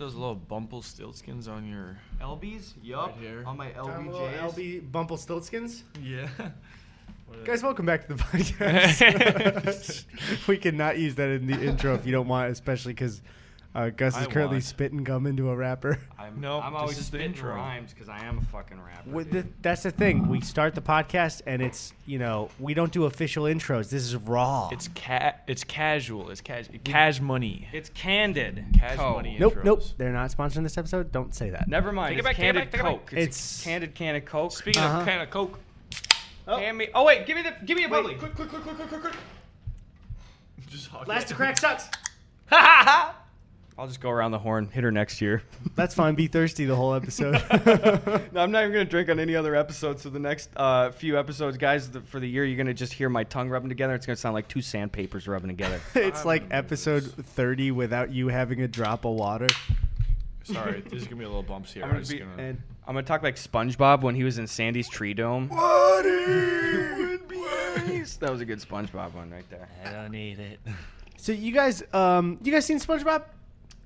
those little bumple stiltskins on your? LBs? Yup. Right here. On my Time little LBJs. LB Bumple Stiltskins. Yeah. Guys, welcome back to the podcast. we cannot use that in the intro if you don't want, especially because uh, Gus is I currently want. spitting gum into a rapper. I'm, Nope, I'm always is the spitting intro. rhymes because I am a fucking rapper. With dude. the, that's the thing. We start the podcast and it's you know we don't do official intros. This is raw. It's ca- It's casual. It's cash. Cash money. It's candid. Cash Co. money. nope, intros. nope. They're not sponsoring this episode. Don't say that. Never mind. Take it it's back, take it back, take it back. Coke. It's- It's candid candid Coke. Speaking Uh-huh. of can of Coke. Hand me. Oh wait, give me the. Give me a bubbly. quick, quick, quick, quick, quick, quick, quick. Just Last it. to crack sucks. I'll just go around the horn. Hit her next year. That's fine. Be thirsty the whole episode. no, I'm not even gonna drink on any other episodes. So the next uh, few episodes, guys, the, for the year, you're gonna just hear my tongue rubbing together. It's gonna sound like two sandpapers rubbing together. it's like episode 30 without you having a drop of water. Sorry, there's gonna be a little bumps here. I'm I'm gonna gonna. And I'm gonna talk like SpongeBob when he was in Sandy's Tree Dome. that was a good SpongeBob one right there. I don't need it. so you guys, um, you guys seen SpongeBob?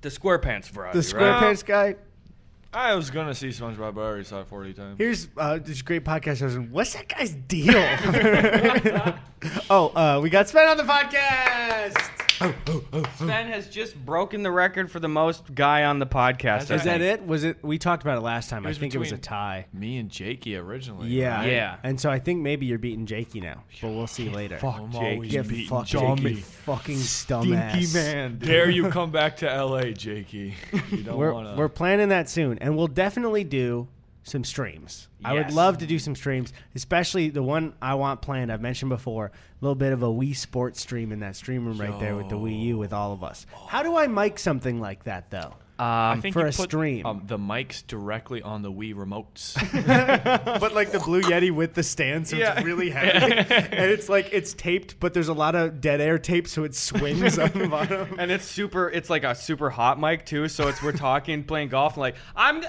The SquarePants variety. The right? SquarePants guy. I was gonna see SpongeBob, but I already saw it 40 times. Here's uh, this great podcast i host. What's that guy's deal? oh, uh, we got Sven on the podcast. Sven has just broken the record for the most guy on the podcast. I Is that it? Was it? We talked about it last time. It I was think it was a between- tie. Me and Jakey originally. Yeah. right? Yeah. And so I think maybe you're beating Jakey now, but we'll see later. Fuck I'm Jakey. always Get beating fucked, Jakey. Jakey. Fucking dumbass. Dare you come back to LA, Jakey? You don't We're, wanna. we're planning that soon, and we'll definitely do some streams. I would love to do some streams, especially the one I want planned. I've mentioned before, a little bit of a Wii Sports stream in that stream room right there with the Wii U with all of us. How do I mic something like that though? I Um, think for you a put, stream. Um, the mics directly on the Wii remotes. but like the Blue Yeti with the stand, so Yeah. it's really heavy, and it's like it's taped, but there's a lot of dead air tape, so it swings on the bottom. and it's super. It's like a super hot mic too. So it's we're talking, playing golf, and like I'm.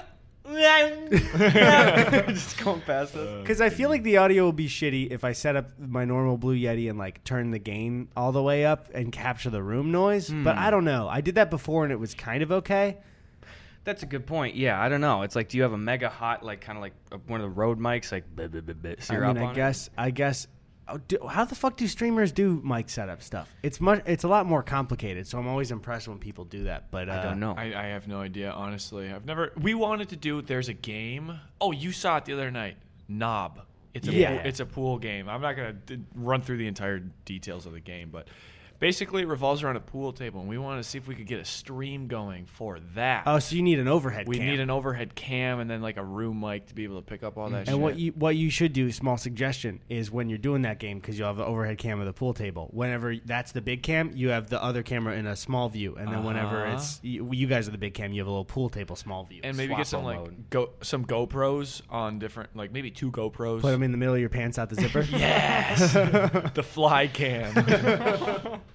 G- just going past us. Because I feel like the audio will be shitty if I set up my normal Blue Yeti and like turn the gain all the way up and capture the room noise. But I don't know. I did that before and it was kind of okay. That's a good point. Yeah, I don't know. It's like, do you have a mega hot, like kind of like uh, one of the Rode mics, like blah, blah, blah, blah, I syrup mean, I on it? guess, I guess. Oh, do- How the fuck do streamers do mic setup stuff? It's much. It's a lot more complicated. So I'm always impressed when people do that. But uh, I don't know. I, I have no idea, honestly. I've never. We wanted to do. There's a game. Oh, you saw it the other night. Knob. It's a Yeah. pool, it's a pool game. I'm not gonna d- run through the entire details of the game, but basically it revolves around a pool table, and we wanted to see if we could get a stream going for that. Oh, so you need an overhead. Cam. We cam. need an overhead cam and then like a room mic to be able to pick up all that shit. And what you what you should do, small suggestion, is when you're doing that game because you'll have the overhead cam of the pool table. Whenever that's the big cam, you have the other camera in a small view, and then whenever Uh-huh. it's you, you guys are the big cam, you have a little pool table small view. and maybe get some like mode. go some GoPros on different like maybe two GoPros. Put them in the middle of your pants out the zipper. yes, the fly cam.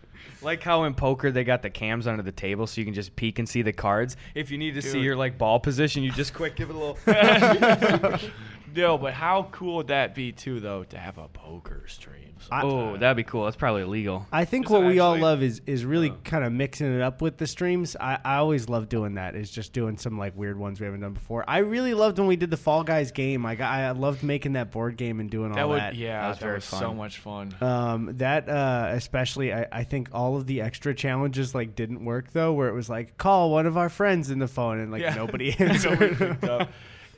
Like how in poker they got the cams under the table so you can just peek and see the cards. If you need to see your like ball position, you just quick give it a little. no, but how cool would that be too, though, to have a poker stream? I- oh, that'd be cool. That's probably illegal. I think Is what it we all actually? love is is really kind of mixing it up with the streams. I, I always love doing that. Is just doing some like weird ones we haven't done before. I really loved when we did the Fall Guys game. I got, I loved making that board game and doing all that would, that. yeah, That was that very was so fun. much fun. Um, that uh, especially, I, I think all of the extra challenges like didn't work though. Where it was like call one of our friends in the phone and like Yeah. nobody Nobody answered. picked up.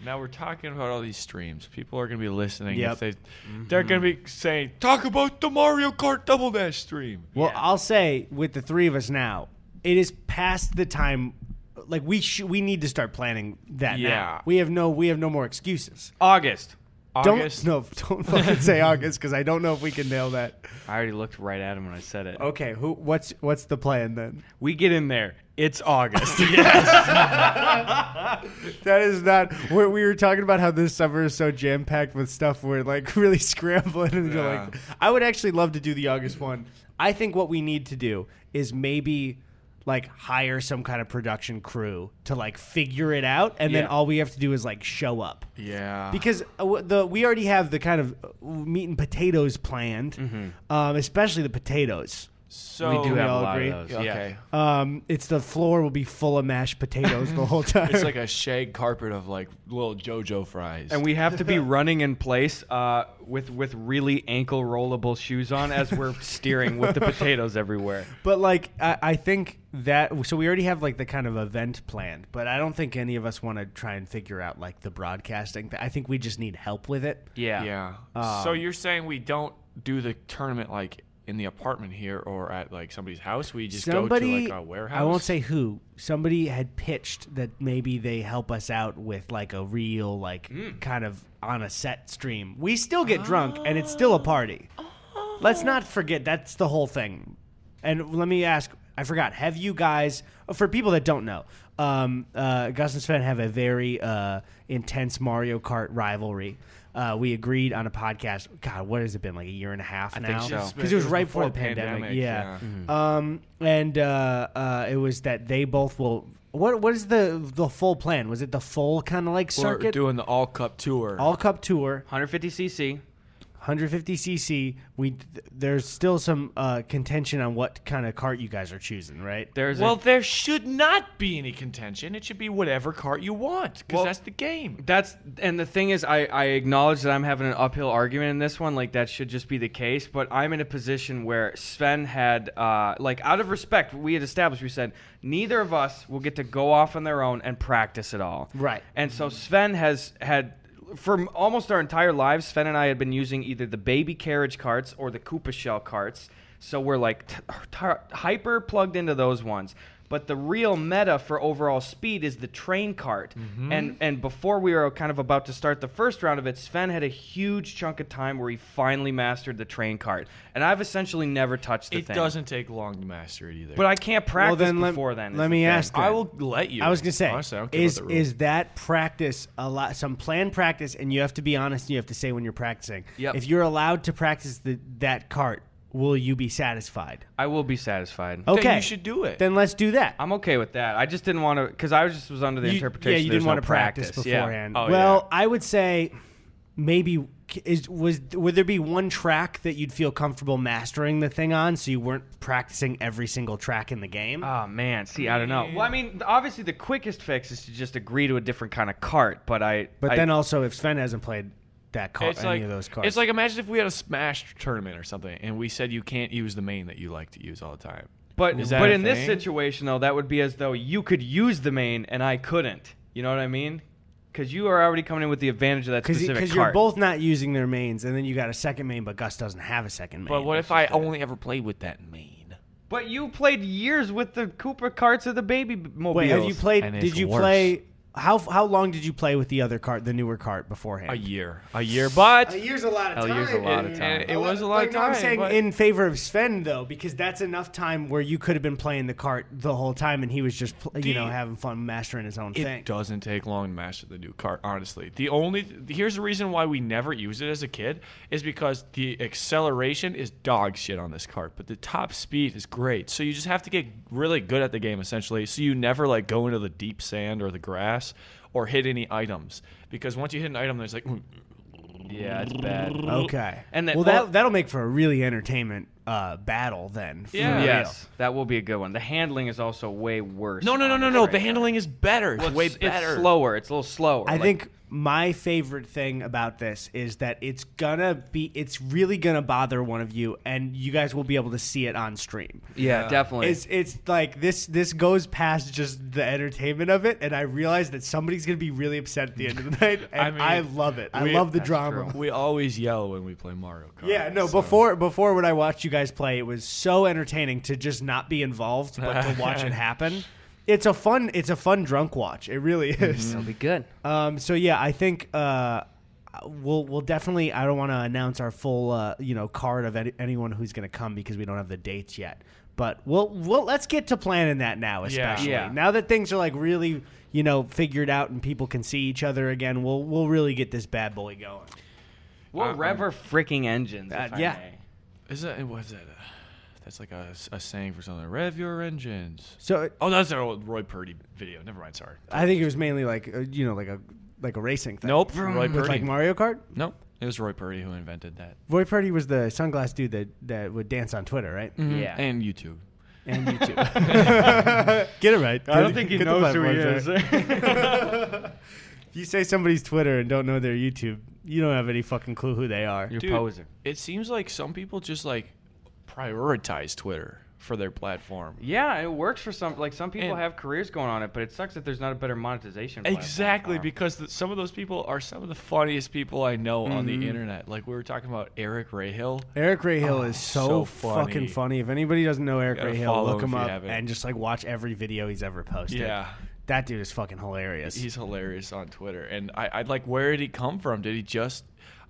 Now we're talking about all these streams. People are going to be listening. Yep. If they, mm-hmm. They're going to be saying, "Talk about the Mario Kart Double Dash stream." well, Yeah. I'll say with the three of us now, it is past the time. Like we sh- we need to start planning that Yeah. now. We have no we have no more excuses. August. August. Don't no don't fucking say August because I don't know if we can nail that. I already looked right at him when I said it. Okay, who what's what's the plan then? We get in there. It's August. That is not. We, we were talking about how this summer is so jam packed with stuff. We're like really scrambling, and you're Yeah. like, I would actually love to do the August one. I think what we need to do is maybe like hire some kind of production crew to like figure it out, and then all we have to do is like show up. Yeah. Because uh, the we already have the kind of uh, meat and potatoes planned, Mm-hmm. um, especially the potatoes. So we do we have a all lot agree? of those. Yeah. Okay. Um, it's the floor will be full of mashed potatoes the whole time. It's like a shag carpet of like little JoJo fries. And we have to be running in place uh, with with really ankle rollable shoes on as we're steering with the potatoes everywhere. But like, I, I think that so we already have like the kind of event planned, but I don't think any of us want to try and figure out like the broadcasting. I think we just need help with it. Yeah. yeah. so Um, you're saying we don't do the tournament like in the apartment here or at like somebody's house? We just Somebody, go to like a warehouse. I won't say who. Somebody had pitched that maybe they help us out with like a real like Hmm. kind of on a set stream. We still get drunk and it's still a party. Let's not forget that's the whole thing. And let me ask, I forgot. Have you guys, for people that don't know, um, uh, Gus and Sven have a very uh, intense Mario Kart rivalry. Uh, we agreed on a podcast. God, what has it been like a year and a half I now? think so. Because it was It was right before the pandemic. pandemic, Yeah. yeah. Um, and uh, uh, it was that they both will. What what is the the full plan? Was it the full kind of like We're circuit, doing the all cup tour. all cup tour, 150 cc. 150 cc? We th- there's still some uh, contention on what kind of cart you guys are choosing, right? There's well, a, there should not be any contention. It should be whatever cart you want because Well- that's the game. that's and the thing is, I I acknowledge that I'm having an uphill argument in this one. Like that should just be the case. But I'm in a position where Sven had uh like out of respect, we had established. We said neither of us will get to go off on their own and practice at all. Right. And so Sven has had for almost our entire lives. Sven and I had been using either the baby carriage carts or the Koopa shell carts. So we're like t- t- hyper plugged into those ones. But the real meta for overall speed is the train cart. Mm-hmm. And and before we were kind of about to start the first round of it, Sven had a huge chunk of time where he finally mastered the train cart. And I've essentially never touched the thing. It thing. doesn't take long to master it either. But I can't practice then let- before then. let me thing. ask I will let you. I was gonna say, Honestly, I don't care is about the rules. is that practice a lot? Some planned practice, and you have to be honest. and You have to say when you're practicing. Yep. If you're allowed to practice the, that cart, will you be satisfied? I will be satisfied. Okay, you should do it. Then let's do that. I'm okay with that. I just didn't want to because I was just was under the You- interpretation. Yeah, you didn't no want to practice, Yeah. beforehand. Oh, well, I would say maybe is was would there be one track that you'd feel comfortable mastering the thing on, so you weren't practicing every single track in the game? Oh man, see, I don't know. Well, I mean, obviously the quickest fix is to just agree to a different kind of cart, but I. but I- then also, if Sven hasn't played that cart, it's any like of those carts, it's like imagine if we had a Smash tournament or something, and we said you can't use the main that you like to use all the time. but Is that but a in this thing? situation though, that would be as though you could use the main and I couldn't. You know what I mean? Because you are already coming in with the advantage of that specific because you're both not using their mains, and then you got a second main, but Gus doesn't have a second main. But what if I only ever played with that main? But you played years with the Koopa carts of the baby mobiles. Wait, have you played? Did you worse. play? How how long did you play with the other cart, the newer cart beforehand? A year, a year, but a year's a lot of time. A year's a lot of time. And it was a lot Like, of no, time. I'm saying but- in favor of Sven though, because that's enough time where you could have been playing the cart the whole time, and he was just pl- you The- know having fun mastering his own It thing. It doesn't take long to master the new cart, honestly. The only here's the reason why we never used it as a kid is because the acceleration is dog shit on this cart, but the top speed is great. So you just have to get really good at the game essentially. So you never like go into the deep sand or the grass or hit any items because once you hit an item, there's like Yeah, it's bad. Okay, And that- well, well- that that'll make for a really entertainment uh, battle then. Yeah. real. Yes, that will be a good one. The handling is also way worse. no, no, no, on no, no. The handling is better. It's way it's, better. It's slower. It's a little slower. I Like, think my favorite thing about this is that it's gonna be it's really gonna bother one of you and you guys will be able to see it on stream. Yeah, definitely. It's it's like this this goes past just the entertainment of it and I realize that somebody's gonna be really upset at the end of the night and I, I love it. I we- love the drama. true. We always yell when we play Mario Kart. Yeah, no, so- before before when I watched you guys play, it was so entertaining to just not be involved but to watch it happen. It's a fun it's a fun drunk watch. It really is. It'll be good. Um, so yeah, I think uh, we'll we'll definitely. I don't want to announce our full uh, you know card of any, anyone who's going to come because we don't have the dates yet. But we'll we'll let's get to planning that now, especially Yeah. now that things are like really you know figured out and people can see each other again. We'll we'll really get this bad boy going. We'll Um, rev our freaking engines. Uh, if I yeah. may. Is that what is that? Uh, that's like a, a saying for something. Rev your engines. So Oh, that's an old Roy Purdy video. Never mind. Sorry. I think it was mainly like uh, you know like a like a racing thing. Nope. Roy with Purdy. like Mario Kart. nope. It was Roy Purdy who invented that. Roy Purdy was the sunglass dude that, that would dance on Twitter, right? Yeah. And YouTube. And YouTube. Get it right. I don't think he Get the knows who he is. If you say somebody's Twitter and don't know their YouTube, you don't have any fucking clue who they are. You're Dude, poser. It seems like some people just like prioritize Twitter for their platform. Yeah, it works for some. Like some people And- have careers going on it, but it sucks that there's not a better monetization. Exactly, for 'em. because the, some of those people are some of the funniest people I know on Mm-hmm. the internet. Like we were talking about Eric Rahill. Eric Rahill Oh, is so, so fucking funny. funny. If anybody doesn't know Eric Gotta Rahill, look him him up haven't. and just like watch every video he's ever posted. Yeah. That dude is fucking hilarious. He's hilarious on Twitter, and I, I'd like, where did he come from? Did he just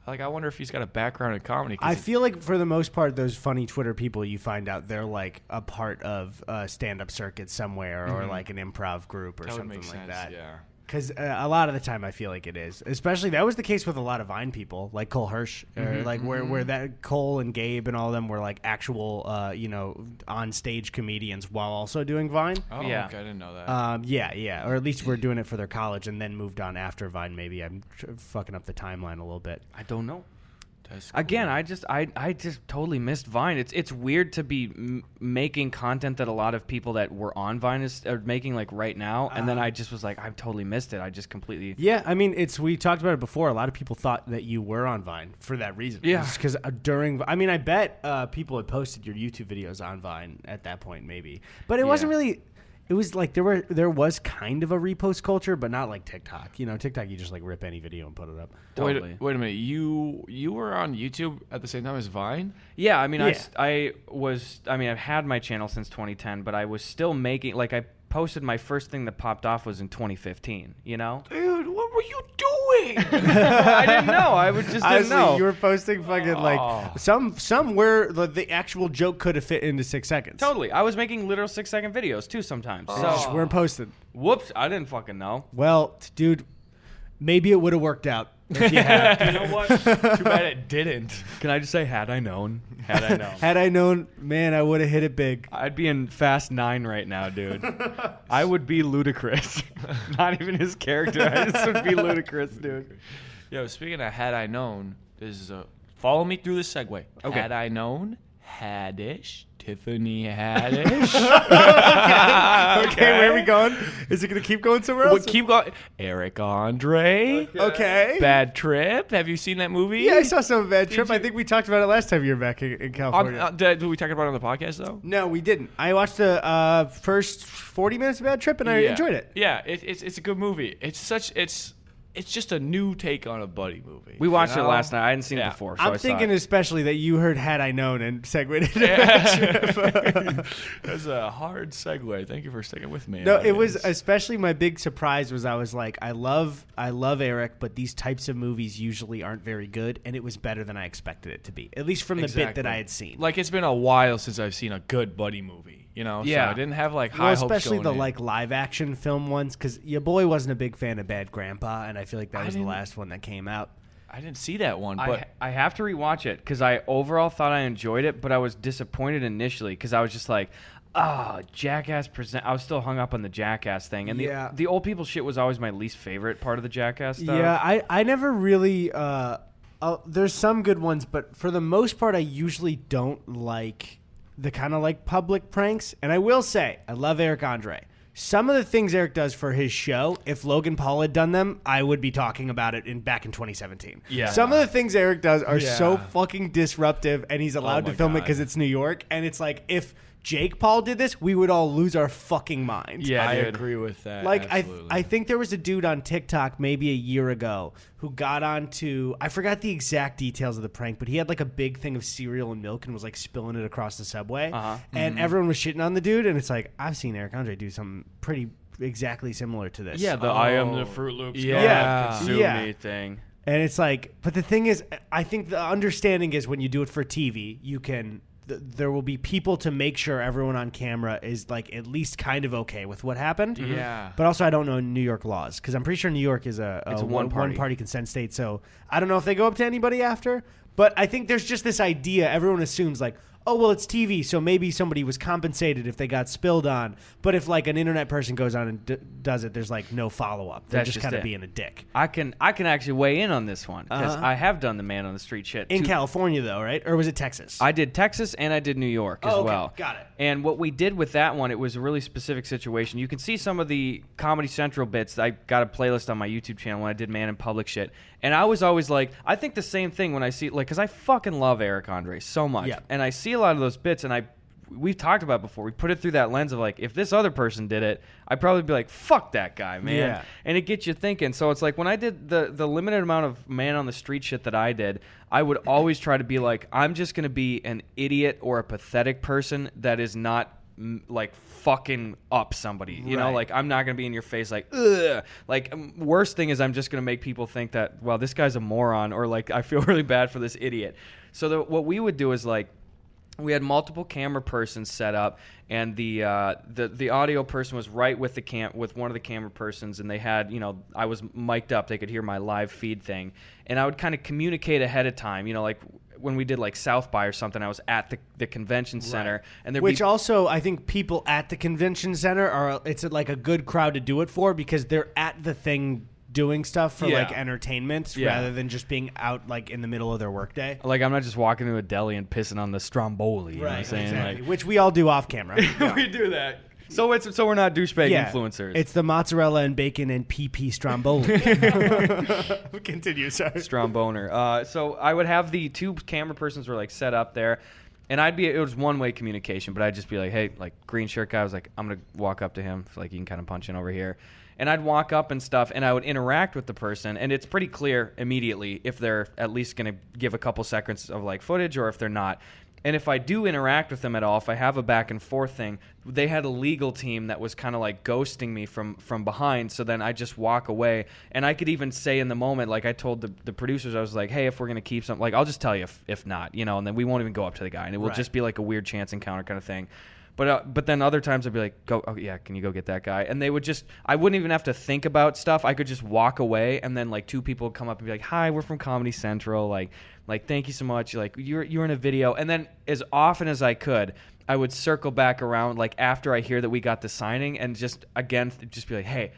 like? I wonder if he's got a background in comedy. I feel like for the most part, those funny Twitter people, you find out they're like a part of a stand-up circuit somewhere, or mm-hmm. like an improv group, or that would something make like sense. that. Yeah. Because uh, a lot of the time, I feel like it is. Especially that was the case with a lot of Vine people, like Cole Hirsch, or Mm-hmm, like where where that Cole and Gabe and all of them were like actual, uh, you know, on stage comedians while also doing Vine. Oh, Yeah. okay, I didn't know that. Um, yeah, yeah, or at least we're doing it for their college and then moved on after Vine. Maybe I'm tr- fucking up the timeline a little bit. I don't know. That's Again. I just I I just totally missed Vine. It's it's weird to be m- making content that a lot of people that were on Vine is, are making like right now, and then I just was like, I've totally missed it. I just completely. Yeah, I mean, it's we talked about it before. A lot of people thought that you were on Vine for that reason. Yeah. because uh, during, I mean, I bet uh, people had posted your YouTube videos on Vine at that point, maybe, but it wasn't Yeah. really. It was like there were there was kind of a repost culture, but not like TikTok. You know, TikTok you just like rip any video and put it up. Totally. Wait, wait a minute. You you were on YouTube at the same time as Vine? Yeah, I mean, I Yeah. s I I was. I mean, I've had my channel since 2010, but I was still making like I posted my first thing that popped off was in 2015. You know, Dude, what were you doing? I didn't know. I would just didn't Honestly, know. you were posting fucking Oh. like some some where the, the actual joke could have fit into six seconds. Totally. I was making literal six second videos too sometimes. Just So, weren't posted. whoops, I didn't fucking know. Well, dude, maybe it would have worked out if you had. you know what? Too bad it didn't. Can I just say, had I known? Had I known? Had I known, man, I would have hit it big. I'd be in Fast Nine right now, dude. I would be Ludacris. Not even his character. I just would be Ludacris, dude. Yo, speaking of had I known, this is a follow me through the segue. Okay. Had I known, Haddish, Tiffany Haddish. Okay, where are we going? Is it going to keep going somewhere Well, else? keep going. Eric Andre. okay. Bad Trip. Have you seen that movie? Yeah, I saw some bad trip. I think we talked about it last time you were back in, in On, California. uh, did, did we talk about it on the podcast though? no, we didn't. I watched the uh, first 40 minutes of Bad Trip and I yeah. enjoyed it. Yeah, it, it's it's a good movie. It's such it's it's just a new take on a buddy movie. We watched you it last night. I hadn't seen Yeah. it before. So I'm I thinking it. especially that you heard Had I Known and segued into Bad Trip. That's a hard segue. Thank you for sticking with me. No, it was especially my big surprise was I was like, I love I love Eric, but these types of movies usually aren't very good, and it was better than I expected it to be. At least from the bit that I had seen. Like it's been a while since I've seen a good buddy movie. You know, Yeah. So I didn't have like high well, hopes especially the in. like live action film ones, because your boy wasn't a big fan of Bad Grandpa, and I feel like that I was the last one that came out. I didn't see that one, but ha- I have to rewatch it because I overall thought I enjoyed it, but I was disappointed initially because I was just like, oh, Jackass present. I was still hung up on the Jackass thing, and the Yeah. the old people shit was always my least favorite part of the Jackass stuff. Yeah, I I never really. Uh, uh, there's some good ones, but for the most part, I usually don't like the kind of like public pranks. And I will say, I love Eric Andre. Some of the things Eric does for his show, if Logan Paul had done them, I would be talking about it in back in 2017. Yeah. Some of the things Eric does are so fucking disruptive, and he's allowed Oh to film it because it's New York. And it's like if Jake Paul did this, we would all lose our fucking minds. Yeah, I dude. agree with that. Like I, absolutely. I think there was a dude on TikTok maybe a year ago who got onto I forgot the exact details of the prank, but he had like a big thing of cereal and milk and was like spilling it across the subway, Uh-huh. and everyone was shitting on the dude. And it's like I've seen Eric Andre do something pretty exactly similar to this. yeah. The I am Oh, the Froot Loops. yeah. God, Yeah. consume Yeah. me thing. And it's like, but the thing is, I think the understanding is when you do it for TV, you can. Th- there will be people to make sure everyone on camera is like at least kind of okay with what happened. Mm-hmm. Yeah. But also, I don't know New York laws because I'm pretty sure New York is a, It's a one-party. one party consent state. So I don't know if they go up to anybody after. But I think there's just this idea. Everyone assumes like, oh well, it's TV, so maybe somebody was compensated if they got spilled on. But if like an internet person goes on and d- does it, there's like no follow up. They're That's just just kind of being a dick. I can I can actually weigh in on this one because Uh-huh. I have done the man on the street shit In Two- California, though, right? Or was it Texas? I did Texas and I did New York as Oh, okay. well. Got it. And what we did with that one, it was a really specific situation. You can see some of the Comedy Central bits. I got a playlist on my YouTube channel when I did Man in Public shit. And I was always like, I think the same thing when I see, like, because I fucking love Eric Andre so much. Yeah. And I see a lot of those bits, and I, we've talked about before. We put it through that lens of like, if this other person did it, I'd probably be like, fuck that guy, man. Yeah. And it gets you thinking. So it's like when I did the the limited amount of man on the street shit that I did, I would always try to be like, I'm just gonna be an idiot or a pathetic person that is not like fucking up somebody. You know, like I'm not gonna be in your face like, ugh. Like um, worst thing is I'm just gonna make people think that well this guy's a moron or like I feel really bad for this idiot. So the, what we would do is like we had multiple camera persons set up and the uh, the the audio person was right with the cam with one of the camera persons and they had you know I was mic'd up they could hear my live feed thing. And I would kind of communicate ahead of time you know like when we did like South by or something I was at the, the convention center and there Which be, also, I think people at the convention center are it's like a good crowd to do it for because they're at the thing doing stuff for Yeah. like entertainment Yeah. rather than just being out like in the middle of their workday. like I'm not just walking to a deli and pissing on the stromboli you know what I'm saying exactly. like Which we all do off camera. we do that so it's so we're not douchebag yeah, influencers It's the mozzarella and bacon and PP stromboli. Continue, sorry. Stromboner. Uh, so I would have the two camera persons were like set up there, and I'd be it was one way communication, but I'd just be like, hey, like green shirt guy, I was like, I'm gonna walk up to him, like you can kind of punch in over here, and I'd walk up and stuff, and I would interact with the person, and it's pretty clear immediately if they're at least gonna give a couple seconds of like footage or if they're not. And if I do interact with them at all, if I have a back and forth thing, they had a legal team that was kind of like ghosting me from from behind. So then I just walk away, and I could even say in the moment, like I told the, the producers, I was like, "Hey, if we're gonna keep something, like I'll just tell you if, if not, you know." And then we won't even go up to the guy, and it will Right. just be like a weird chance encounter kind of thing. But uh, but then other times I'd be like, go, oh yeah, can you go get that guy? And they would just, I wouldn't even have to think about stuff. I could just walk away, and then like two people would come up and be like, hi, we're from Comedy Central, like, like thank you so much, like you're you're in a video. And then as often as I could, I would circle back around like after I hear that we got the signing, and just again just be like, hey.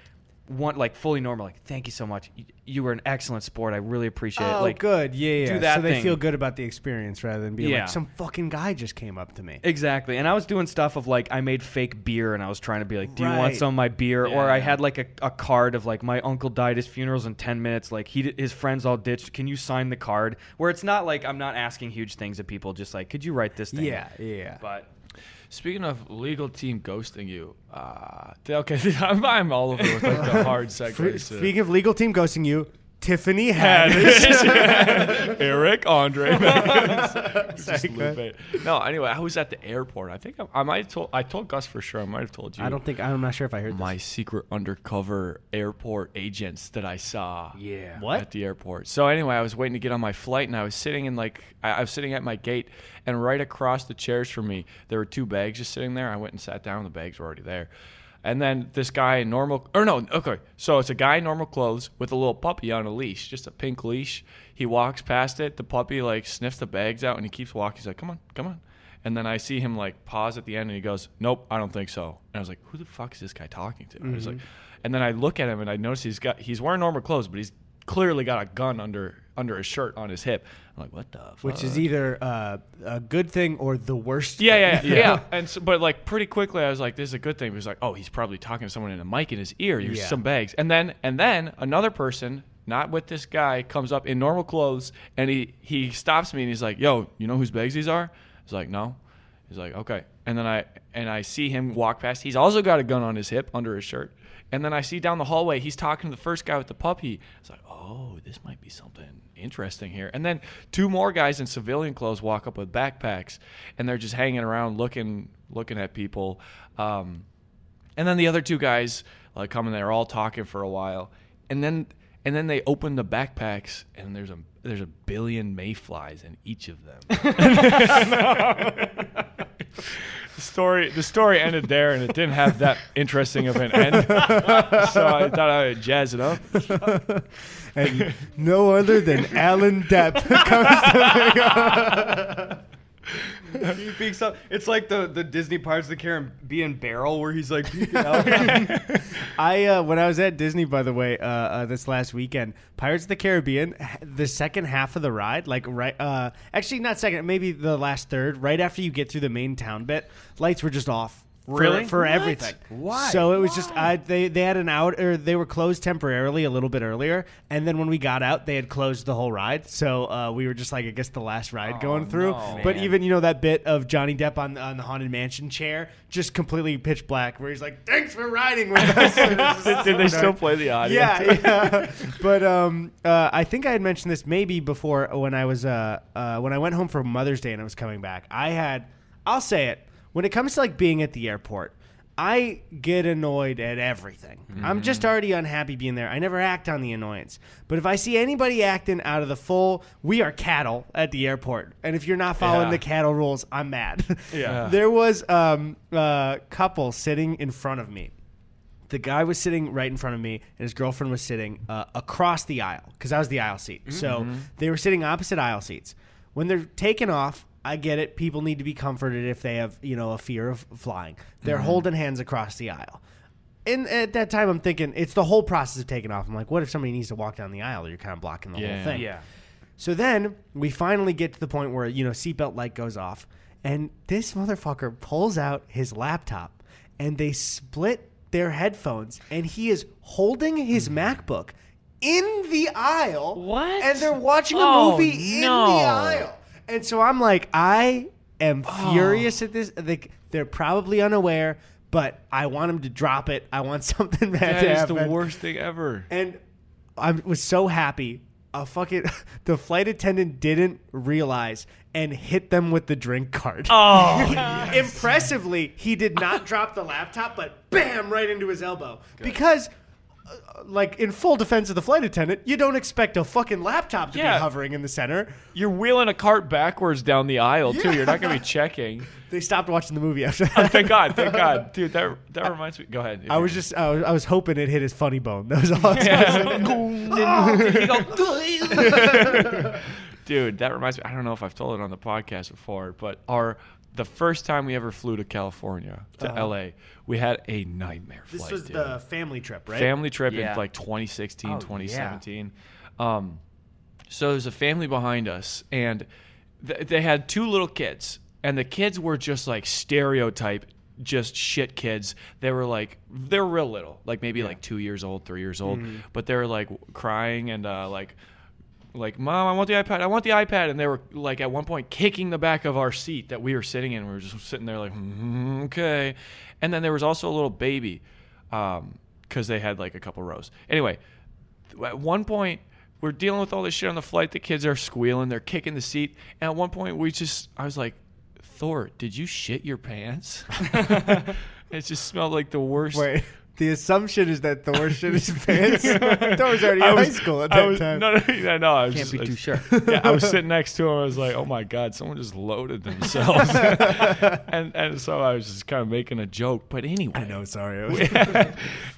One like fully normal, like thank you so much. You, you were an excellent sport. I really appreciate it. Oh, Like good. Yeah, yeah. do that so they thing. feel good about the experience rather than being Yeah. like, some fucking guy just came up to me. Exactly. And I was doing stuff of like I made fake beer and I was trying to be like, Do you want some of my beer? or I had like a, a card of like my uncle died, his funeral's in ten minutes, like he his friends all ditched. Can you sign the card? Where it's not like I'm not asking huge things of people, just like, could you write this thing? Yeah, yeah. But Speaking of legal team ghosting you, uh, okay, I'm, I'm all over with like the hard segues. Speaking of legal team ghosting you, Tiffany Haddish. Eric Andre. Just Sorry, go loop it. No, anyway, I was at the airport. I think I, I might have told. I told Gus for sure. I might have told you. I don't think I'm not sure if I heard my secret undercover airport agents that I saw. Yeah. What? At the airport. So anyway, I was waiting to get on my flight, and I was sitting in like I, I was sitting at my gate, and right across the chairs from me, there were two bags just sitting there. I went and sat down. The bags were already there. And then this guy in normal, or no, okay. So it's a guy in normal clothes with a little puppy on a leash, just a pink leash. He walks past it. The puppy like sniffs the bags out, and he keeps walking. He's like, "Come on, come on." And then I see him like pause at the end, and he goes, "Nope, I don't think so." And I was like, "Who the fuck is this guy talking to?" I was mm-hmm. like, and then I look at him, and I notice he's got he's wearing normal clothes, but he's clearly got a gun under under his shirt on his hip. I'm like, "What the?" Fuck? Which is either uh, a good thing or the worst. Yeah, thing. yeah, yeah. yeah. And so, but like pretty quickly, I was like, "This is a good thing." He was like, "Oh, he's probably talking to someone in a mic in his ear. Here's Yeah. some bags." And then, and then another person, not with this guy, comes up in normal clothes, and he he stops me and he's like, "Yo, you know whose bags these are?" I was like, "No." He's like, "Okay." And then I and I see him walk past. He's also got a gun on his hip under his shirt. And then I see down the hallway, he's talking to the first guy with the puppy. It's like, oh, this might be something interesting here. And then two more guys in civilian clothes walk up with backpacks, and they're just hanging around, looking, looking at people. Um, and then the other two guys like come in there, all talking for a while, and then and then they open the backpacks, and there's a there's a billion mayflies in each of them. the story the story ended there, and it didn't have that interesting of an end. so I thought I would jazz it up. And no other than Alan Depp comes to he peeks up. It's like the, the Disney Pirates of the Caribbean barrel where he's like peeking out. I uh, when I was at Disney, by the way, uh, uh, this last weekend, Pirates of the Caribbean, the second half of the ride, like right, uh, actually not second, maybe the last third, right after you get through the main town bit, lights were just off. For- Really? for, What? everything. Why? So it was just I, they they had an out or they were closed temporarily a little bit earlier, and then when we got out, they had closed the whole ride. So uh, we were just like I guess the last ride going through. no. but Man. even you know that bit of Johnny Depp on on the haunted mansion chair, just completely pitch black, where he's like, "Thanks for riding with us." And it's just Did they so still play the audio? Yeah, yeah. but um, uh, I think I had mentioned this maybe before when I was uh, uh, when I went home for Mother's Day and I was coming back. I had, I'll say it, when it comes to like being at the airport, I get annoyed at everything. I'm just already unhappy being there. I never act on the annoyance. But if I see anybody acting out of the full, we are cattle at the airport, and if you're not following Yeah. the cattle rules, I'm mad. Yeah. there was um, a couple sitting in front of me the guy was sitting right in front of me, and his girlfriend was sitting uh, across the aisle because I was the aisle seat. So they were sitting opposite aisle seats. When they're taking off, I get it. People need to be comforted if they have, you know, a fear of flying. They're mm-hmm. holding hands across the aisle. And at that time, I'm thinking it's the whole process of taking off. I'm like, what if somebody needs to walk down the aisle? You're kind of blocking the Yeah. whole thing. yeah. So then we finally get to the point where, you know, seatbelt light goes off, and this motherfucker pulls out his laptop and they split their headphones, and he is holding his mm. MacBook in the aisle. What? And they're watching a Oh, movie in no. the aisle. And so I'm like, I am furious at this. Like, they're probably unaware, but I want him to drop it. I want something bad That to is happen. the worst thing ever. And I was so happy. A fucking the flight attendant didn't realize and hit them with the drink cart. Oh, Impressively, he did not drop the laptop, but bam, right into his elbow. Because, uh, like in full defense of the flight attendant, you don't expect a fucking laptop to Yeah. be hovering in the center. you're wheeling a cart backwards down the aisle too. You're not gonna be checking. They stopped watching the movie after Oh, that. thank God, thank God, dude. That that reminds me. Go ahead. I was just, I was, I was hoping it hit his funny bone. That was all. I was dude. That reminds me. I don't know if I've told it on the podcast before, but our the first time we ever flew to California to LA, we had a nightmare This flight. was dude. the family trip, right? family trip Yeah. in like 2016 Oh, yeah. 2017 um, so there's a family behind us and th- they had two little kids and the kids were just like stereotype just shit kids they were like they're real little like maybe like two years old three years old Mm-hmm. but they were like crying and uh, like like mom i want the ipad i want the ipad and they were like at one point kicking the back of our seat that we were sitting in. We were just sitting there like "Mm, okay. And then there was also a little baby because they had like a couple rows. Anyway at one point we're dealing with all this shit on the flight. The kids are squealing they're kicking the seat. And at one point we just i was like thor did you shit your pants? It just smelled like the worst Wait, the assumption is that Thor shit his pants. Thor was already in I high was- school at I that was- time. No, no, no, no. I was Can't just, be I too sure. yeah, I was sitting next to him. I was like, "Oh my god, someone just loaded themselves," and and so I was just kind of making a joke. But anyway, I know, sorry. I was-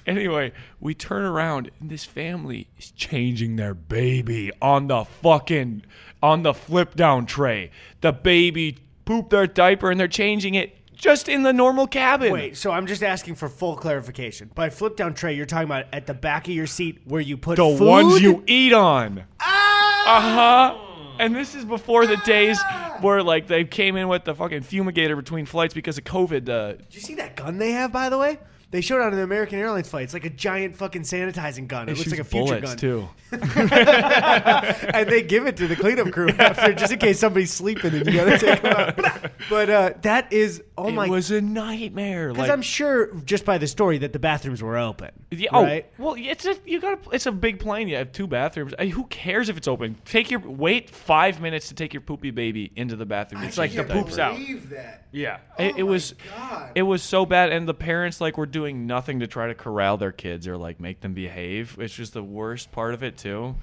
anyway, we turn around and this family is changing their baby on the fucking on the flip down tray. The baby pooped their diaper and they're changing it just in the normal cabin. Wait, so I'm just asking for full clarification. By flip down tray, you're talking about at the back of your seat where you put the food? ones you eat on. Ah! Uh huh. And this is before the days where like they came in with the fucking fumigator between flights because of COVID. Uh, Did you see that gun they have, by the way? They showed it on an American Airlines flight. It's like a giant fucking sanitizing gun. It, it looks like a shoots future bullets gun. too. and they give it to the cleanup crew after, just in case somebody's sleeping and you gotta take them out. But uh, that is, oh it my was a nightmare. Because Like, I'm sure, just by the story, that the bathrooms were open. Yeah, oh, right? well, it's a you got it's a big plane. You have two bathrooms. I mean, who cares if it's open? Take your wait five minutes to take your poopy baby into the bathroom. It's like the poop's out. That. Yeah, it, it was God. it was so bad, and the parents like were doing nothing to try to corral their kids or like make them behave. It's just the worst part of it too.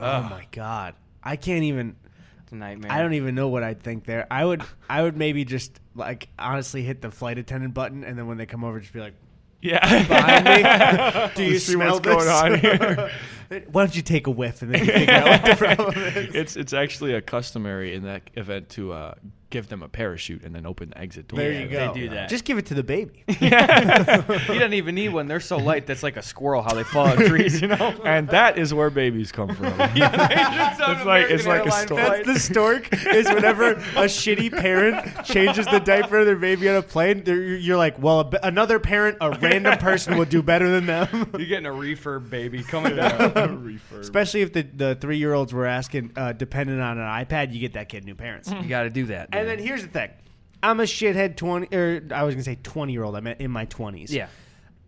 Oh my God. I can't even. It's a nightmare. I don't even know what I'd think there. I would. I would maybe just like honestly hit the flight attendant button, and then when they come over, just be like, Yeah, "Behind me, do you see smell what's going on here. Why don't you take a whiff and then you figure out what the problem is? it's it's actually a customary in that event to uh, give them a parachute and then open the exit door. There Yeah, you they go. do that. Just give it to the baby. he doesn't even need one. They're so light that's like a squirrel how they fall out of trees, you know? And that is where babies come from. it's like- it's like a story. That's the stork. Is whenever a shitty parent changes the diaper of their baby on a plane, you're like, well, a b another parent, a random person would do better than them. You're getting a refurb baby coming down. Especially if the, the three year olds were asking, uh, dependent on an iPad, you get that kid new parents. you got to do that. And then here's the thing I'm a shithead 20, or I was going to say 20 year old. I'm in my 20s. yeah.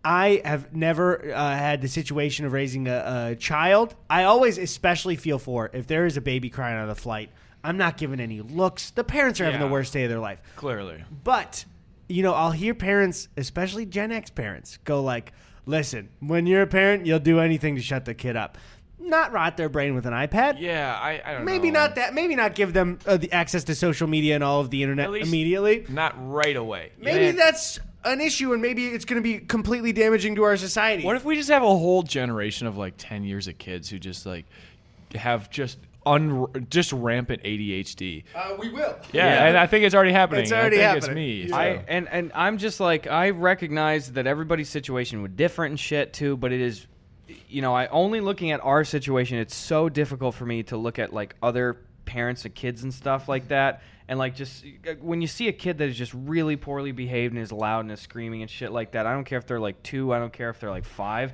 I have never uh, had the situation of raising a, a child. I always especially feel for if there is a baby crying on the flight. I'm not giving any looks. The parents are having Yeah. the worst day of their life. Clearly. But you know, I'll hear parents, especially Gen X parents, go like, "Listen, when you're a parent, you'll do anything to shut the kid up." Not rot their brain with an iPad. Yeah, I, I don't know. Maybe not that. Maybe not give them uh, the access to social media and all of the internet At least- immediately. Not right away. Maybe Yeah. that's an issue, and maybe it's going to be completely damaging to our society. What if we just have a whole generation of like 10 years of kids who just like have just un just rampant ADHD? uh, we will. Yeah, Yeah. and I think it's already happening. It's already I think happening. It's me. I and and I'm just like I recognize that everybody's situation would different and shit too, but it is, you know, I only looking at our situation. It's so difficult for me to look at like other parents of kids and stuff like that, and like just uh, when you see a kid that is just really poorly behaved and is loud and is screaming and shit like that. I don't care if they're like two. I don't care if they're like five.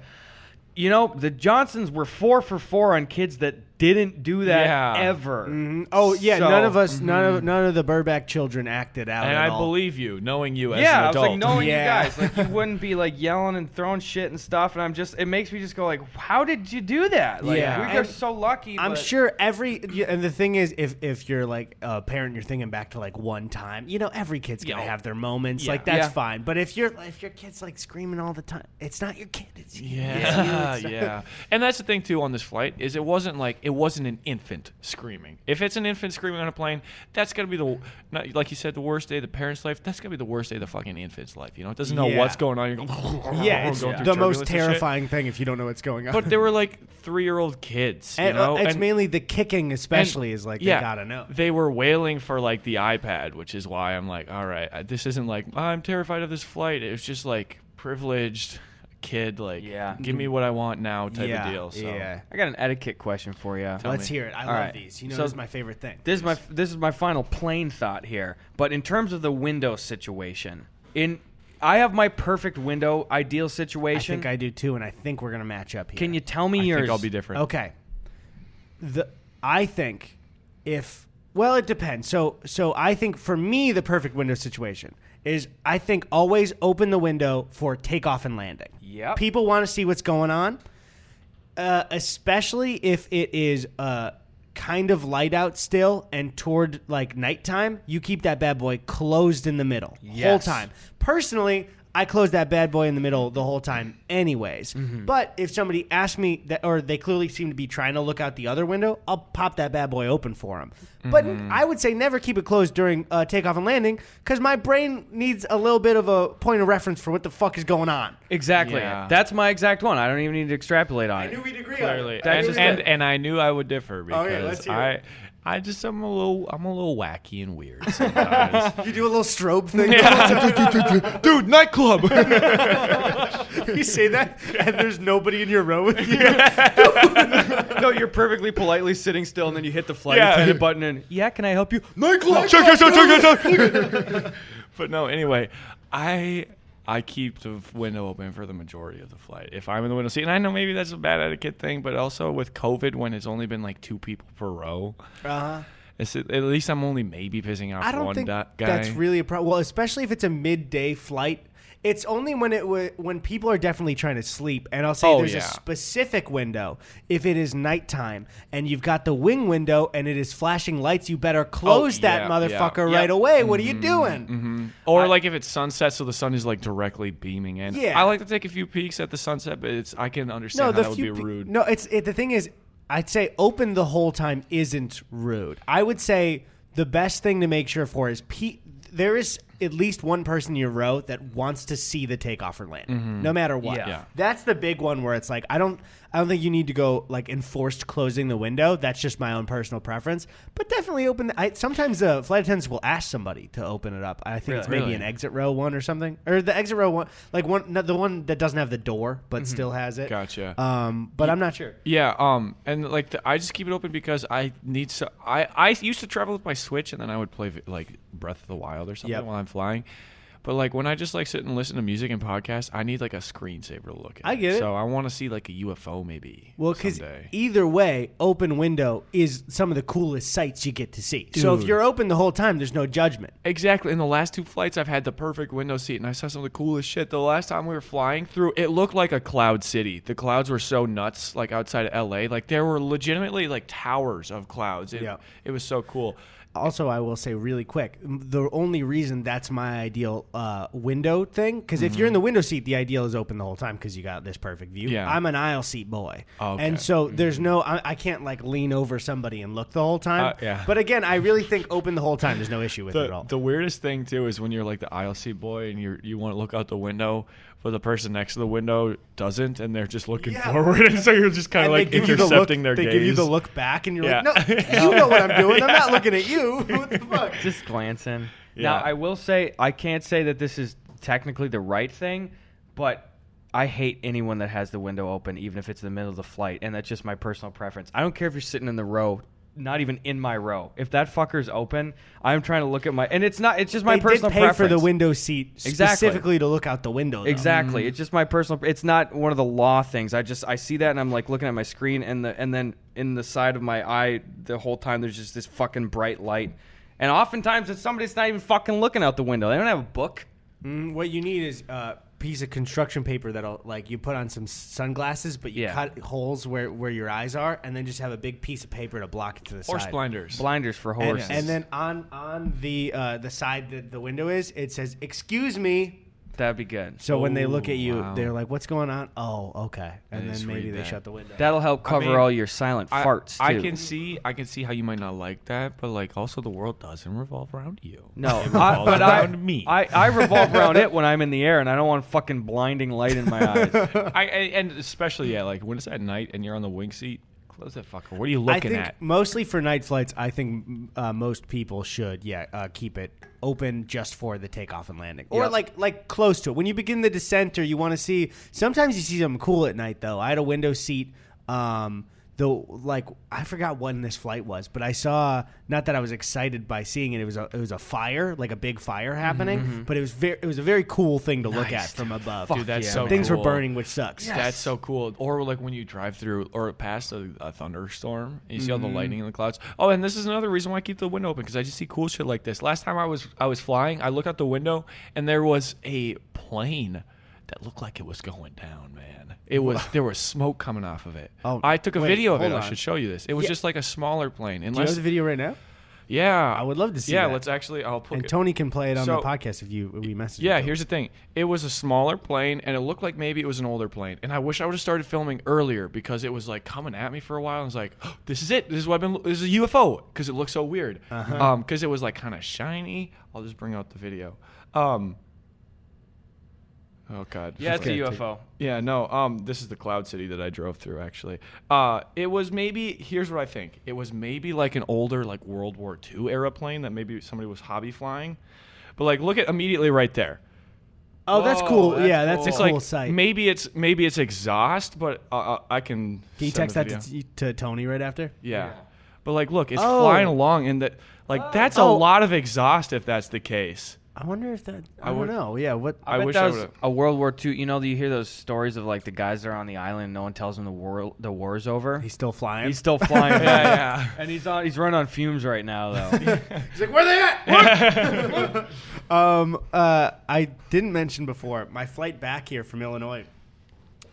You know, the Johnsons were four for four on kids that didn't do that Yeah. ever. Mhm. Oh yeah, So- none of us, none of none of the Burback children acted out. and at I all. believe you, knowing you as yeah, an I was adult. like knowing Yeah. you guys, like you wouldn't be like yelling and throwing shit and stuff, and I'm just, it makes me just go like, how did you do that? Like, Yeah. we are so lucky. I'm but- sure every and the thing is, if if you're like a parent, you're thinking back to like one time. You know, every kid's gonna Yeah. have their moments. Yeah. Like that's Yeah. fine. But if you're if your kid's like screaming all the time, it's not your kid. It's you. Yeah, It's you. It's- yeah. And that's the thing too on this flight is it wasn't like it wasn't an infant screaming. If it's an infant screaming on a plane, that's gonna be the not, like you said the worst day of the parent's life. That's gonna be the worst day of the fucking infant's life. You know, it doesn't know Yeah. what's going on. You're going, Yeah, it's going through the most and shit. terrifying thing if you don't know what's going on. But there were like three year old kids. You and, uh, know, it's and- mainly the kicking, especially, is like yeah, they gotta know. They were wailing for like the iPad, which is why I'm like, all right, I- this isn't like I'm terrified of this flight. It was just like privileged kid, like, Yeah. give me what I want now type yeah, of deal. So. yeah. I got an etiquette question for you. Let's me. hear it. I All love right. these. You know, So- this is my favorite thing. This is my this is my final plane thought here. But in terms of the window situation, in I have my perfect window ideal situation. I situation. think I do too, and I think we're gonna match up here. Can you tell me I yours? think I'll be different. Okay. The I think if well, it depends. So so I think for me the perfect window situation is I think always open the window for takeoff and landing. Yep. People want to see what's going on, uh, especially if it is uh, kind of light out still and toward like nighttime. You keep that bad boy closed in the middle whole time. Personally, I close that bad boy in the middle the whole time, anyways. Mm-hmm. But if somebody asks me that, or they clearly seem to be trying to look out the other window, I'll pop that bad boy open for them. But Mm-hmm. I would say never keep it closed during uh, takeoff and landing because my brain needs a little bit of a point of reference for what the fuck is going on. exactly. Yeah. That's my exact one. I don't even need to extrapolate on it. I knew we'd agree Clearly, That's and, and, and I knew I would differ because Okay, let's hear I, it. I just I'm a little I'm a little wacky and weird sometimes. You do a little strobe thing. Dude, nightclub. you say that, and there's nobody in your row with you. no, you're perfectly politely sitting still, and then you hit the flight Yeah. attendant button, and yeah, can I help you? Nightclub. check this out, check this out. but no, anyway, I I keep the window open for the majority of the flight. If I'm in the window seat, and I know maybe that's a bad etiquette thing, but also with COVID, when it's only been like two people per row, Uh-huh. it's, at least I'm only maybe pissing off I don't one think guy. that's really a problem. Well, especially if it's a midday flight. It's only when it w- when people are definitely trying to sleep, and I'll say Oh, there's yeah. a specific window. If it is nighttime and you've got the wing window and it is flashing lights, you better oh, close that Oh, yeah, motherfucker yeah. right away. What are you mm-hmm. doing? Mm-hmm. Or like if it's sunset, so the sun is like directly beaming in. Yeah. I like to take a few peeks at the sunset, but it's I can understand No, the that would be pe- rude. No, it's it, the thing is, I'd say open the whole time isn't rude. I would say the best thing to make sure for is pe- there is at least one person in your row that wants to see the takeoff or land, mm-hmm. no matter what. Yeah. Yeah. That's the big one where it's like I don't I don't think you need to go like enforced closing the window. That's just my own personal preference. But definitely open. The, I, sometimes the flight attendants will ask somebody to open it up. I think it's maybe Really? an exit row one or something, or the exit row one, like one, the one that doesn't have the door but still has it. Gotcha. Um, but I'm not sure. Yeah, um, and like the, I just keep it open because I need so I I used to travel with my Switch and then I would play like Breath of the Wild or something Yep. while I'm flying. But like when I just like sit and listen to music and podcasts, I need like a screensaver to look at. I get it. So I want to see like a UFO maybe. Well, because either way, open window is some of the coolest sights you get to see. So if you're open the whole time, there's no judgment. Exactly. In the last two flights, I've had the perfect window seat, and I saw some of the coolest shit. The last time we were flying through, it looked like a cloud city. The clouds were so nuts, like outside of LA. Like there were legitimately like towers of clouds. It, Yeah. it was so cool. Also, I will say really quick, the only reason that's my ideal uh, window thing, because if you're in the window seat, the ideal is open the whole time because you got this perfect view. Yeah. I'm an aisle seat boy, Oh, okay. and so there's no, I, I can't like lean over somebody and look the whole time. Uh, yeah. But again, I really think open the whole time. There's no issue with it at all. The, the weirdest thing too is when you're like the aisle seat boy and you you want to look out the window, but the person next to the window doesn't, and they're just looking Yeah. forward, and so you're just kind of like they give you the look. intercepting their They gaze. give you the look back, and you're Yeah. like, "No, you know what I'm doing. I'm not looking at you. What the fuck?" Just glancing. Yeah. Now, I will say, I can't say that this is technically the right thing, but I hate anyone that has the window open, even if it's in the middle of the flight, and that's just my personal preference. I don't care if you're sitting in the row, not even in my row. If that fucker's open, I'm trying to look at my, and it's not. It's just my they personal did pay preference for the window seat Exactly. specifically to look out the window. though. Exactly. It's just my personal. It's not one of the law things. I just I see that and I'm like looking at my screen and the and then in the side of my eye the whole time there's just this fucking bright light, and oftentimes it's somebody that's not even fucking looking out the window. They don't have a book. Mm, what you need is a piece of construction paper that'll like you put on some sunglasses, but you Yeah. cut holes where where your eyes are, and then just have a big piece of paper to block it to the Horse side. blinders. Blinders for And, horses. and then on on the uh, the side that the window is, it says "Excuse me." That'd be good. So when they look at you, wow. they're like, "What's going on?" Oh, okay, and I then maybe they that. shut the window. That'll help cover mean, all your silent I, farts. I can see I can see how you might not like that, but like also the world doesn't revolve around you. No, It I, revolves but I, around me. I I revolve around it when I'm in the air, and I don't want fucking blinding light in my eyes. I, I and especially yeah, like when it's at night and you're on the wing seat, close that fucker. What are you I looking think at? mostly for night flights, I think uh, most people should, yeah, uh, keep it open just for the takeoff and landing, or Yep. like like close to it. When you begin the descent, or you want to see. Sometimes you see something cool at night, though. I had a window seat. Um, though, like I forgot when this flight was, but I saw not that I was excited by seeing it. It was a it was a fire, like a big fire mm-hmm. happening, mm-hmm. but it was very it was a very cool thing to look at from above. Dude, that's yeah, so. Things cool. were burning, which sucks. That's so cool. Or like when you drive through or past a, a thunderstorm, and you see all the mm-hmm. lightning in the clouds. Oh, and this is another reason why I keep the window open because I just see cool shit like this. Last time I was I was flying, I look out the window and there was a plane that looked like it was going down. It was there was smoke coming off of it. Oh, I took a wait, video of it. hold I should show you this. It was Yeah. just like a smaller plane. Do you Unless the video right now? yeah, I would love to see Yeah, that. let's actually. I'll put And it. Tony can play it on the podcast if you we message. Yeah, it to him. here's the thing. It was a smaller plane, and it looked like maybe it was an older plane. And I wish I would have started filming earlier because it was like coming at me for a while. I was like, oh, "This is it. This is what I've been. This is a UFO because it looks so weird. Uh-huh. Um, because it was like kind of shiny. I'll just bring out the video. Um. Oh God. Yeah, it's a Okay. UFO. Yeah, no. Um, this is the cloud city that I drove through. Actually, uh, it was maybe. Here's what I think. It was maybe like an older, like World War II era plane that maybe somebody was hobby flying. But like, look at immediately right there. Oh, that's cool. that's yeah, that's cool. a It's cool like sight. maybe it's maybe it's exhaust, but uh, uh, I can. Can you text that to, to Tony right after? Yeah. But like, look, it's Oh. flying along, and that like that's a Oh. lot of exhaust if that's the case. I wonder if that. I, I don't know. Yeah, what? I I, wish that I was would've- a World War II. You know, you hear those stories of like the guys that are on the island. And no one tells them the war the war's over. He's still flying. He's still flying. Yeah, yeah. And he's on. He's running on fumes right now, though. He's like, where they at? What?" um, uh, I didn't mention before my flight back here from Illinois.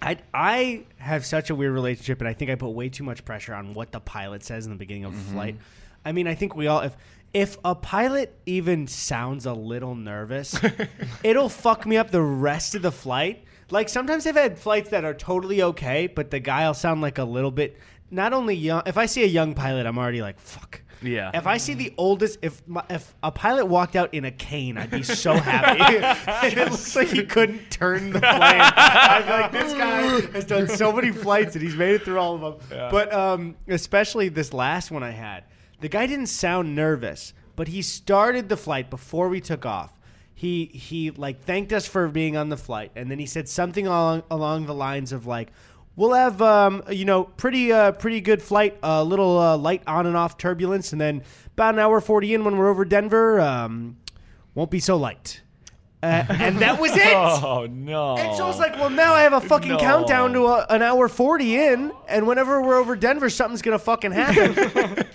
I I have such a weird relationship, and I think I put way too much pressure on what the pilot says in the beginning of Mm-hmm. flight. I mean, I think we all if if a pilot even sounds a little nervous, it'll fuck me up the rest of the flight. Like sometimes I've had flights that are totally okay, but the guy will sound like a little bit not only young. If I see a young pilot, I'm already like fuck. Yeah. If I see the oldest, if my, if a pilot walked out in a cane, I'd be so happy. if it looks like he couldn't turn the plane, I'd be like, this guy has done so many flights and he's made it through all of them. But um, especially this last one I had, the guy didn't sound nervous, but he started the flight before we took off. He he like thanked us for being on the flight, and then he said something along along the lines of like. We'll have, um, you know, pretty, uh, pretty good flight. A little uh, light on and off turbulence, and then about an hour forty in when we're over Denver, um, won't be so light. Uh, and that was it. Oh no! And so I was like, well, now I have a fucking No. countdown to a, an hour 40 in, and whenever we're over Denver, something's going to fucking happen.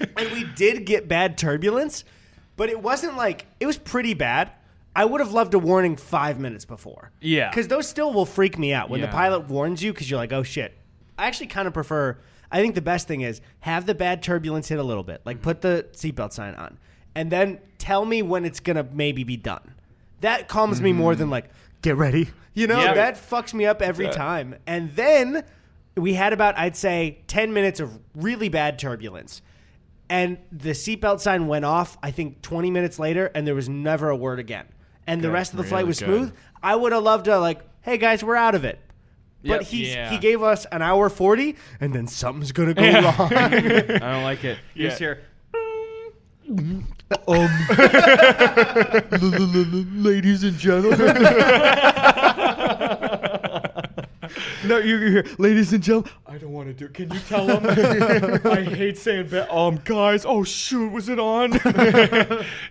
and we did get bad turbulence, but it wasn't like, it was pretty bad. I would have loved a warning five minutes before. Yeah. Because those still will freak me out when the pilot warns you because you're like, oh shit. I actually kind of prefer, I think the best thing is have the bad turbulence hit a little bit. Like put the seatbelt sign on, and then tell me when it's going to maybe be done. That calms me more than mm. like, get ready. You know, Yeah. that fucks me up every time. And then we had about, I'd say, 10 minutes of really bad turbulence. And the seatbelt sign went off, I think, 20 minutes later, and there was never a word again. And the rest of the flight Really was good. smooth. I would have loved to, like, hey guys, we're out of it. But Yep. he's, Yeah. he gave us an hour 40, and then something's going to go wrong. I don't like it. You just hear, Ladies and gentlemen. no, you you hear, ladies and gentlemen. I don't want to do. it. Can you tell them? I hate saying, ba- um, guys. Oh shoot, was it on?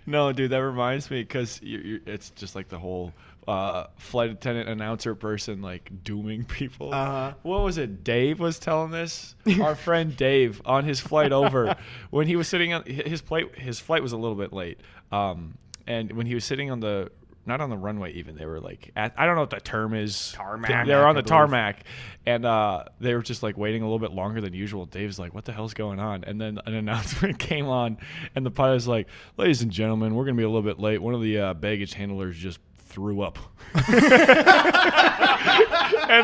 no, dude, that reminds me because you, you, it's just like the whole uh, flight attendant announcer person like dooming people. Uh-huh. What was it? Dave was telling this. Our friend Dave on his flight over when he was sitting on his flight. His flight was a little bit late, um, and when he was sitting on the not on the runway even they were like at, I don't know what the term is Tarmac, they were on the tarmac and uh, they were just like waiting a little bit longer than usual Dave's like what the hell's going on and then an announcement came on and the pilot's like ladies and gentlemen we're gonna be a little bit late one of the uh, baggage handlers just threw up and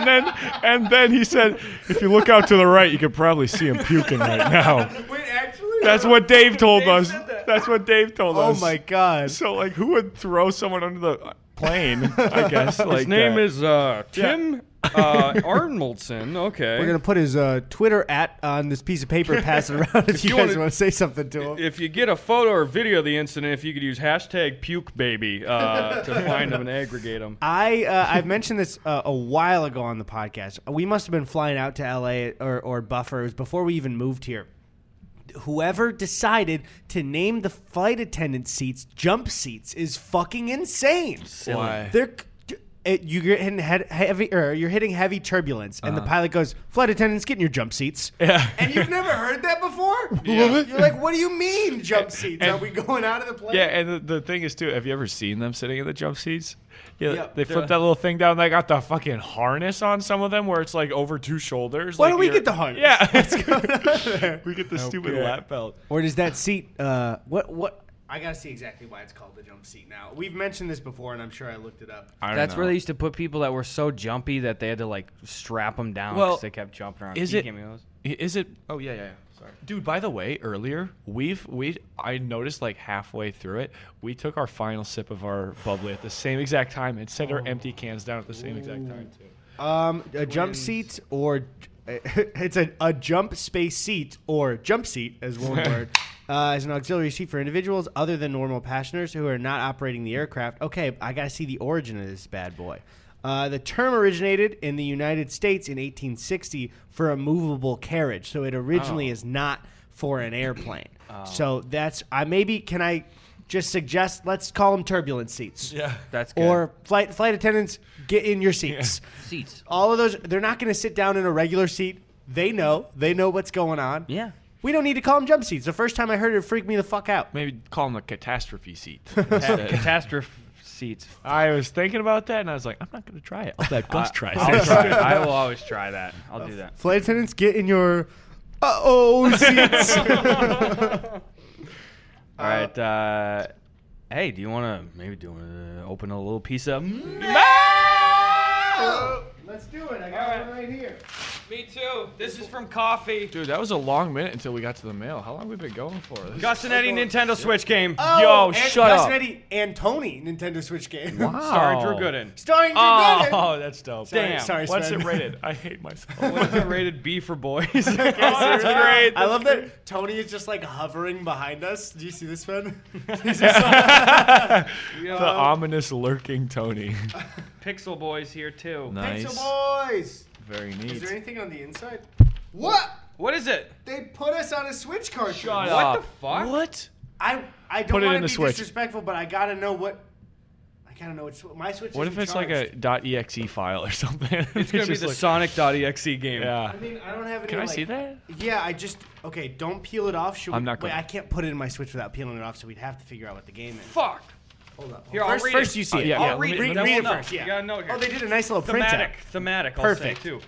then and then he said if you look out to the right you could probably see him puking right now Wait, actually? that's what Dave told Dave us that. that's what Dave told Oh us Oh my God. so like who would throw someone under the plane I guess like His name that? is uh, Tim uh, Arnoldson. Okay. We're going to put his uh, Twitter at on this piece of paper and pass it around if, you, you guys wanna- want to say something to him. if you get a photo or video of the incident, if you could use hashtag puke baby uh, to find them and aggregate them. I uh, I've mentioned this uh, a while ago on the podcast. We must have been flying out to L.A. or, or Buffer. It was before we even moved here. Whoever decided to name the flight attendant seats jump seats is fucking insane. Why? They're it, you're hitting heavy or you're hitting heavy turbulence, and the uh-huh. pilot goes, "Flight attendants, get in your jump seats." Yeah. And you've never heard that before? Yeah. You're like, "What do you mean jump seats? Are we going out of the plane?" Yeah, and the, the thing is too, have you ever seen them sitting in the jump seats? Yeah, Yeah. they flip that little thing down. They got the fucking harness on some of them, where it's like over two shoulders. Why like don't we get the harness? Yeah, What's going on there? we get the stupid lap belt. Or does that seat? Uh, what what? I gotta see exactly why it's called the jump seat now. We've mentioned this before, and I'm sure I looked it up. I don't that's know. where they used to put people that were so jumpy that they had to like strap them down Well, because they kept jumping around. is You it- gave me? Is it? Oh yeah, yeah. yeah. Sorry, dude. By the way, earlier we've we I noticed like halfway through it, we took our final sip of our bubbly at the same exact time and set our empty cans down at the same exact time too. Um, a jump seat or it's a, a jump space seat or jump seat as one word. Uh, as an auxiliary seat for individuals other than normal passengers who are not operating the aircraft. Okay, I gotta see the origin of this bad boy. Uh, the term originated in the United States in 1860 for a movable carriage, so it originally is not for an airplane. So that's I maybe can I just suggest let's call them turbulence seats. Yeah. That's good. Or flight flight attendants, get in your seats. seats. All of those, they're not going to sit down in a regular seat. They know. They know what's going on. Yeah. We don't need to call them jump seats. The first time I heard it, it freaked me the fuck out. Maybe call them a catastrophe seat. Catastrophe seats. I was thinking about that, and I was like, I'm not going to try it. I'll let Gus try it. I'll try. it. I will always try that. I'll do that. Flight attendants, get in your uh oh seats. All right. Uh, hey, do you want to maybe do you want to open a little piece of? Let's do it. I got one right here. Me too. This is from Coffee. Dude, that was a long minute until we got to the mail. How long have we been going for? This Gus and Eddy Nintendo Switch game. Oh, Yo, and shut Gus up. and Eddy and Tony Nintendo Switch game. Wow. Starring Drew Gooden. Starring Drew Oh, Gooden. that's dope. Damn. Sorry, What's Sven. it rated? I hate myself. What's it rated B for boys? oh, that's great. I love that Tony is just like hovering behind us. Do you see this, Sven? He's just the ominous lurking Tony. Pixel Boys here too. nice. Pixel Boys. Very neat. Is there anything on the inside? What? What is it? They put us on a Switch cartridge. Shut What up. the fuck? What? I I don't want to be Switch. disrespectful, but I gotta know what. I gotta know what my Switch. What if isn't it's like a .exe file or something? It's gonna be the Sonic.exe game. Yeah. I mean, I don't have any. Can I like- see that? Yeah, I just okay. Don't peel it off. Should I'm we, not Wait, gonna- I can't put it in my Switch without peeling it off, so we'd have to figure out what the game is. Fuck. Hold up. Here, I'll first, read first it. you see it. yeah, I'll yeah, read, let me- read, let me- read it we'll know. first. You Yeah. got a note here. Oh, they did a nice little Thematic. printout. Thematic. I'll Perfect. say too.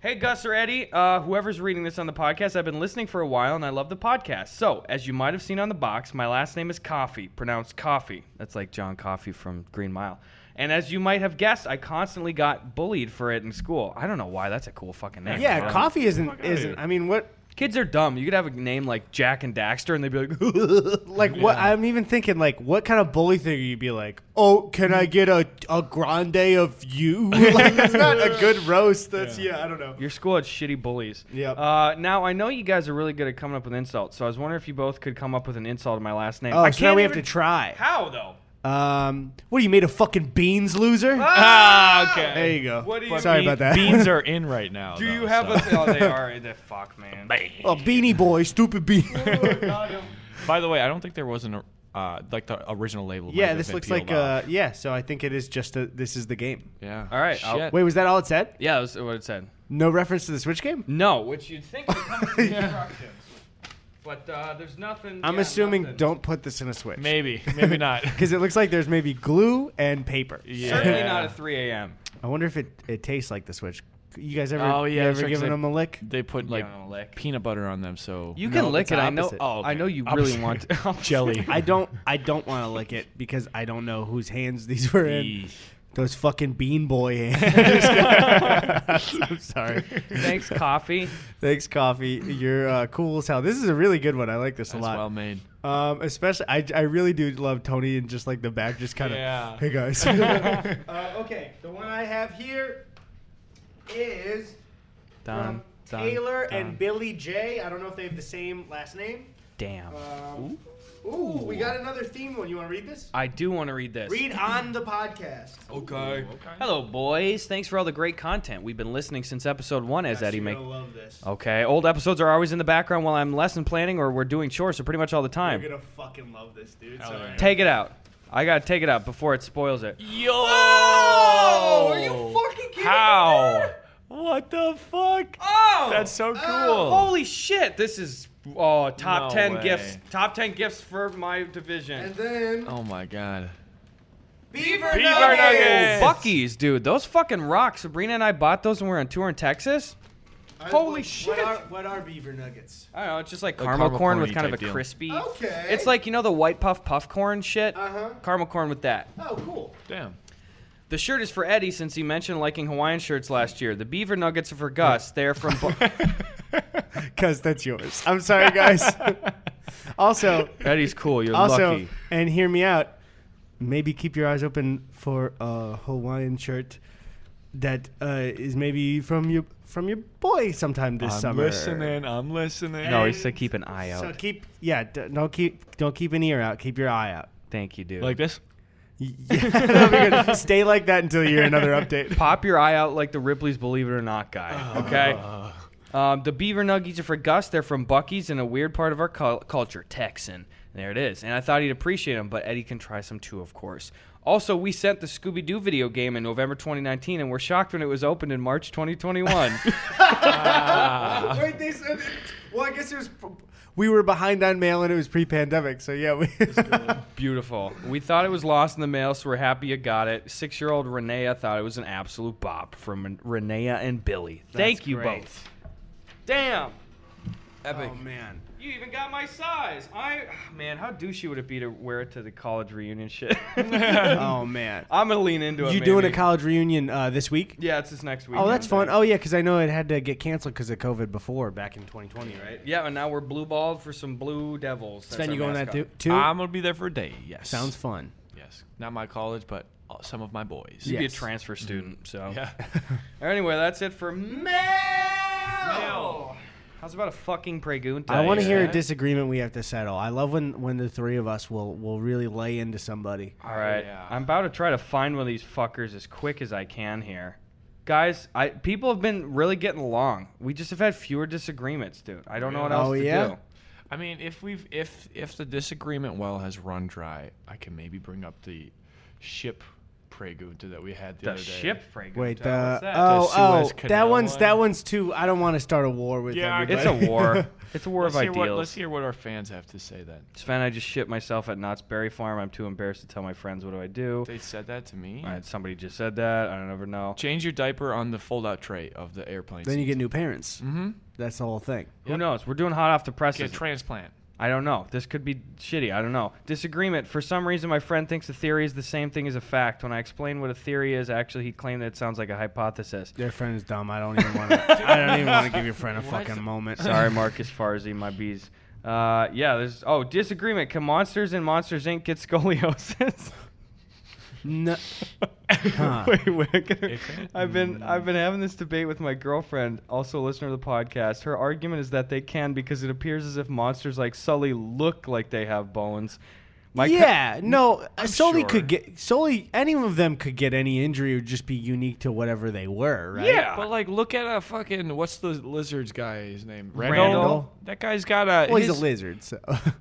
Hey Gus or Eddie, uh, whoever's reading this on the podcast, I've been listening for a while and I love the podcast. So, as you might have seen on the box, my last name is Coffee, pronounced Coffee. That's like John Coffey from Green Mile. And as you might have guessed, I constantly got bullied for it in school. I don't know why. That's a cool fucking name. Yeah, coffee isn't isn't. I mean, what Kids are dumb. You could have a name like Jak and Daxter, and they'd be like, like what? I'm even thinking like, what kind of bully thing you'd be like? Oh, can I get a a grande of you? like that's not a good roast. That's yeah. I don't know. Your school had shitty bullies. Yep. Uh, now I know you guys are really good at coming up with insults, so I was wondering if you both could come up with an insult to my last name. Oh, I so now can't we have even- to try. How though? Um, what are you made of fucking beans, loser? Ah, okay. there you go. What do you Sorry mean? about that. Beans are in right now. Do though, you have so. a? Oh, they are. in The fuck, man. oh, beanie boy, stupid bean. By the way, I don't think there was an uh, like the original label. might yeah, have this been looks peeled like uh, yeah. So I think it is just a. This is the game. yeah. All right, I'll- Shit. Wait, was that all it said? Yeah, that was what it said. No reference to the Switch game? No, which you'd think would come with the instructions, but uh, there's nothing. I'm yeah, assuming nothing. don't put this in a Switch. Maybe, maybe not. Because it looks like there's maybe glue and paper. Yeah. Certainly not at 3 a.m. I wonder if it, it tastes like the Switch. You guys ever, Oh, you yeah, ever it's given them a lick? They put like Give 'em a lick. peanut butter on them, so You can No, lick it. I know. Oh, okay. I know you Opposite. really want to. jelly. I don't. I don't want to lick it because I don't know whose hands these were in. Eesh. Those fucking bean boy hands. I'm sorry. Thanks, coffee. Thanks, coffee. You're uh, cool as hell. This is a really good one. I like this That's a lot. well made. Um, especially, I, I really do love Tony and just like the back, just kind of. Yeah. Hey guys. uh, okay, the one I have here is Done. from done, Taylor done. and Billy J. I don't know if they have the same last name. Damn. Um, ooh, we got another theme one. You want to read this? I do want to read this. Read on the podcast. Okay. Hello, boys. Thanks for all the great content. We've been listening since episode one, as Eddy You're love this. Okay. Old episodes are always in the background while I'm lesson planning or we're doing chores, so pretty much all the time. You're gonna fucking love this, dude. Hell Sorry. yeah. Take it out. I gotta take it out before it spoils it. Yo! Oh, are you fucking kidding me, How? What the fuck? Oh, That's so oh! cool. holy shit! This is oh top No ten way. gifts. Top ten gifts for my division. And then Oh my god. Beaver, Beaver Nuggets. Nuggets. Buc-ee's, dude. Those fucking rock. Sabrina and I bought those when we were on tour in Texas. Uh, Holy what- shit. What are, what are beaver nuggets? I don't know. It's just like Like caramel, caramel corn with kind of a type deal. crispy. Okay. It's like you know the white puff puff corn shit. Uh huh. Caramel corn with that. Oh, cool. Damn. The shirt is for Eddy since he mentioned liking Hawaiian shirts last year. The beaver nuggets are for Gus. They're from. Bu- Cause that's yours. I'm sorry, guys. also, Eddy's cool. You're also, lucky. and hear me out. Maybe keep your eyes open for a Hawaiian shirt that uh, is maybe from your from your boy sometime this I'm summer. listening. I'm listening. No, he said keep an eye out. So keep yeah. d- Don't keep don't keep an ear out. Keep your eye out. Thank you, dude. like this. Yeah, that'd be good. Stay like that until you hear another update. Pop your eye out like the Ripley's Believe It or Not guy. Okay. Um, the beaver nuggies are for Gus. They're from Buc-ee's in a weird part of our cul- culture, Texan. There it is. And I thought he'd appreciate them, but Eddy can try some too, of course. Also, we sent the Scooby Doo video game in November 2019, and we're shocked when it was opened in March 2021. Wait, they said. Well, I guess it was. We were behind on mail and it was pre-pandemic, so yeah. We, Beautiful. We thought it was lost in the mail, so we're happy you got it. Six year old Renea thought it was an absolute bop from Renea and Billy. Thank you great. both. Damn. Epic. Oh man. You even got my size. I man, how douchey would it be to wear it to the college reunion shit? oh man. I'm gonna lean into it. You doing a maybe. college reunion uh, this week? Yeah, it's this next week. Oh, that's fun. Oh yeah, because I know it had to get canceled because of COVID before back in 2020, right? Yeah, and now we're blue balled for some blue devils. That's Sven, you going that mascot. too? too? I'm gonna be there for a day. Yes. Sounds fun. Yes. Not my college, but uh, some of my boys. You'd be a transfer student, so. Yeah. Anyway, that's it for mail. How's about a fucking pregunta? I want to hear a disagreement we have to settle. I love when when the three of us will will really lay into somebody. All right, Yeah. I'm about to try to find one of these fuckers as quick as I can here. Guys, I people have been really getting along. We just have had fewer disagreements, dude. I don't know what oh, else Oh, to yeah? do. I mean, if we've if if the disagreement well has run dry, I can maybe bring up the ship pregunta that we had the, The other day. ship pregunta. Wait, what's the that? oh The oh Suez that Canal one's one? that one's too. I don't want to start a war with Yeah, I everybody. it's a war. It's a war Let's of hear, what, ideals. let's hear what our fans have to say then. Sven, I just shit myself at Knott's Berry Farm. I'm too embarrassed to tell my friends. What do I do? They said that to me. All right, somebody just said that. I don't ever know. Change your diaper on the fold-out tray of the airplane. then you get new parents. Mm-hmm. That's the whole thing. Who knows? We're doing hot off the presses. Get transplant. I don't know. This could be shitty. I don't know. Disagreement. For some reason, my friend thinks a theory is the same thing as a fact. When I explain what a theory is, actually, he claimed that it sounds like a hypothesis. Your friend is dumb. I don't even want to. I don't even want to give your friend a What? fucking moment. Sorry, Marcus Farzi, my bees. Uh, yeah, there's. Oh, disagreement. Can monsters in Monsters Inc. get scoliosis? No. Huh. wait, wait. I've been I've been having this debate with my girlfriend, also a listener of the podcast. Her argument is that they can because it appears as if monsters like Sully look like they have bones. My co- yeah, no. uh, Sully sure. could get Sully. Any of them could get any injury. It would just be unique to whatever they were, right? Yeah. But like, look at a fucking what's the lizard's guy's name? Randall. That guy's got a. Well, he's a lizard, so Yeah, but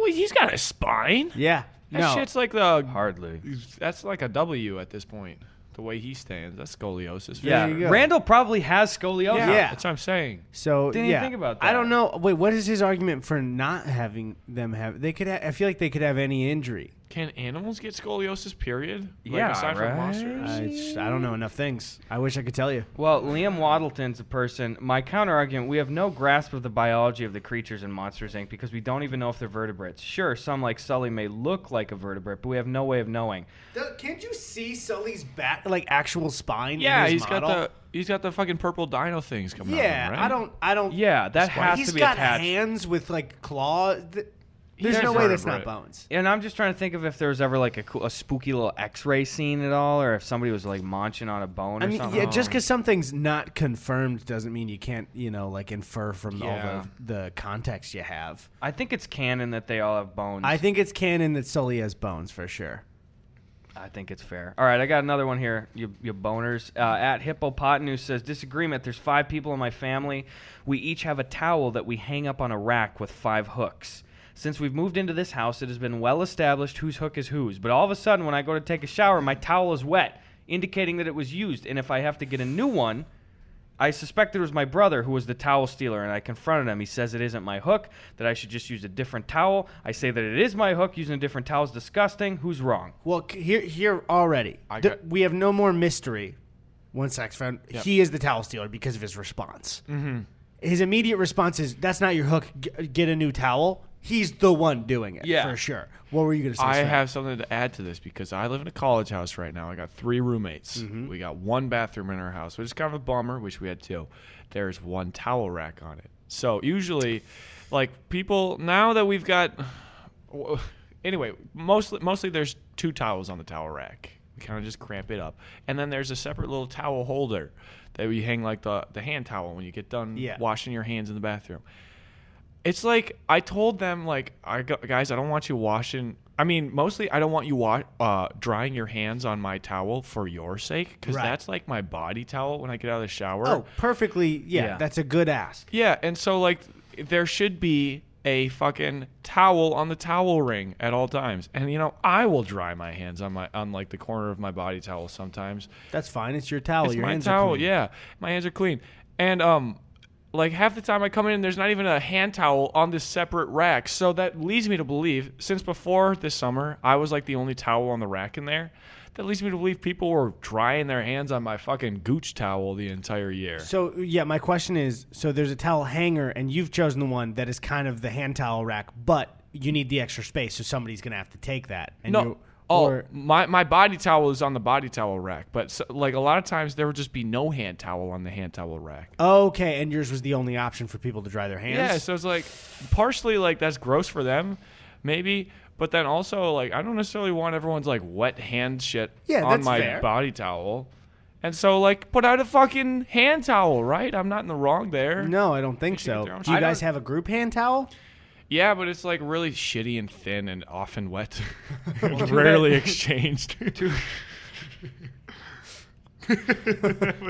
well, he's got a spine. yeah. That no. shit's like the. hardly. That's like a W at this point. The way he stands, that's scoliosis. for Yeah, you. Randall probably has scoliosis. Yeah, Yeah. that's what I'm saying. So Didn't even yeah, think about that. I don't know. Wait, what is his argument for not having them have? They could. Ha- I feel like they could have any injury. Can animals get scoliosis? Period. Like, Yeah, aside right? from monsters. I, just- I don't know enough things. I wish I could tell you. Well, Liam Waddleton's a person. My counter argument: we have no grasp of the biology of the creatures in Monsters Inc. because we don't even know if they're vertebrates. Sure, some like Sully may look like a vertebrate, but we have no way of knowing. can't you see Sully's back, like actual spine? Yeah, in his he's model? got the he's got the fucking purple dino things coming out. Yeah, of him, right? I don't. I don't. Yeah, that has to be attached. He's got attached. hands with like claws. Th- There's no way that's not vertebrate. bones. And I'm just trying to think of if there was ever like a, cool, a spooky little X-ray scene at all, or if somebody was like munching on a bone I mean, something. yeah, just because something's not confirmed doesn't mean you can't, you know, like infer from Yeah. all the, the context you have. I think it's canon that they all have bones. I think it's canon that Sully has bones for sure. I think it's fair. All right, I got another one here. You, you boners. Uh, at Hippopotamus says disagreement. There's five people in my family. We each have a towel that we hang up on a rack with five hooks. Since we've moved into this house, it has been well established whose hook is whose. But all of a sudden, when I go to take a shower, my towel is wet, indicating that it was used. And if I have to get a new one, I suspect it was my brother who was the towel stealer, and I confronted him. He says it isn't my hook, that I should just use a different towel. I say that it is my hook. Using a different towel is disgusting. Who's wrong? Well, c- here, here already, I got- we have no more mystery. One sex friend, Yep. he is the towel stealer because of his response. Mm-hmm. His immediate response is, "That's not your hook. G- get a new towel." He's the one doing it, Yeah. for sure. What were you going to say? I Sven? have something to add to this because I live in a college house right now. I got three roommates. Mm-hmm. We got one bathroom in our house, which is kind of a bummer. Wish we had two. There's one towel rack on it. So usually, like people now that we've got, anyway, mostly mostly there's two towels on the towel rack. We kind of just cramp it up, and then there's a separate little towel holder that we hang like the the hand towel when you get done Yeah. washing your hands in the bathroom it's like I told them like I guys I don't want you washing I mean mostly I don't want you wa- uh, drying your hands on my towel for your sake because Right. that's like my body towel when I get out of the shower Oh, perfectly. Yeah, Yeah. that's a good ask. yeah and so like there should be a fucking towel on the towel ring at all times and you know I will dry my hands on my on like the corner of my body towel sometimes That's fine. It's your towel. it's your my hands towel. are clean. Yeah, my hands are clean. And um, like half the time I come in, there's not even a hand towel on this separate rack. So that leads me to believe, since before this summer, I was like the only towel on the rack in there, that leads me to believe people were drying their hands on my fucking gooch towel the entire year. So yeah, my question is: so there's a towel hanger, and you've chosen the one that is kind of the hand towel rack, but you need the extra space, so somebody's gonna have to take that. And No. Oh, or- my, my body towel is on the body towel rack, but so, like a lot of times there would just be no hand towel on the hand towel rack. okay, and yours was the only option for people to dry their hands. Yeah, so it's like partially like that's gross for them, maybe, but then also like I don't necessarily want everyone's like wet hand shit Yeah, on my fair. body towel. And so like put out a fucking hand towel, right? I'm not in the wrong there. No, I don't think so. Do you I guys have a group hand towel? Yeah, but it's like really shitty and thin and often wet. Rarely exchanged.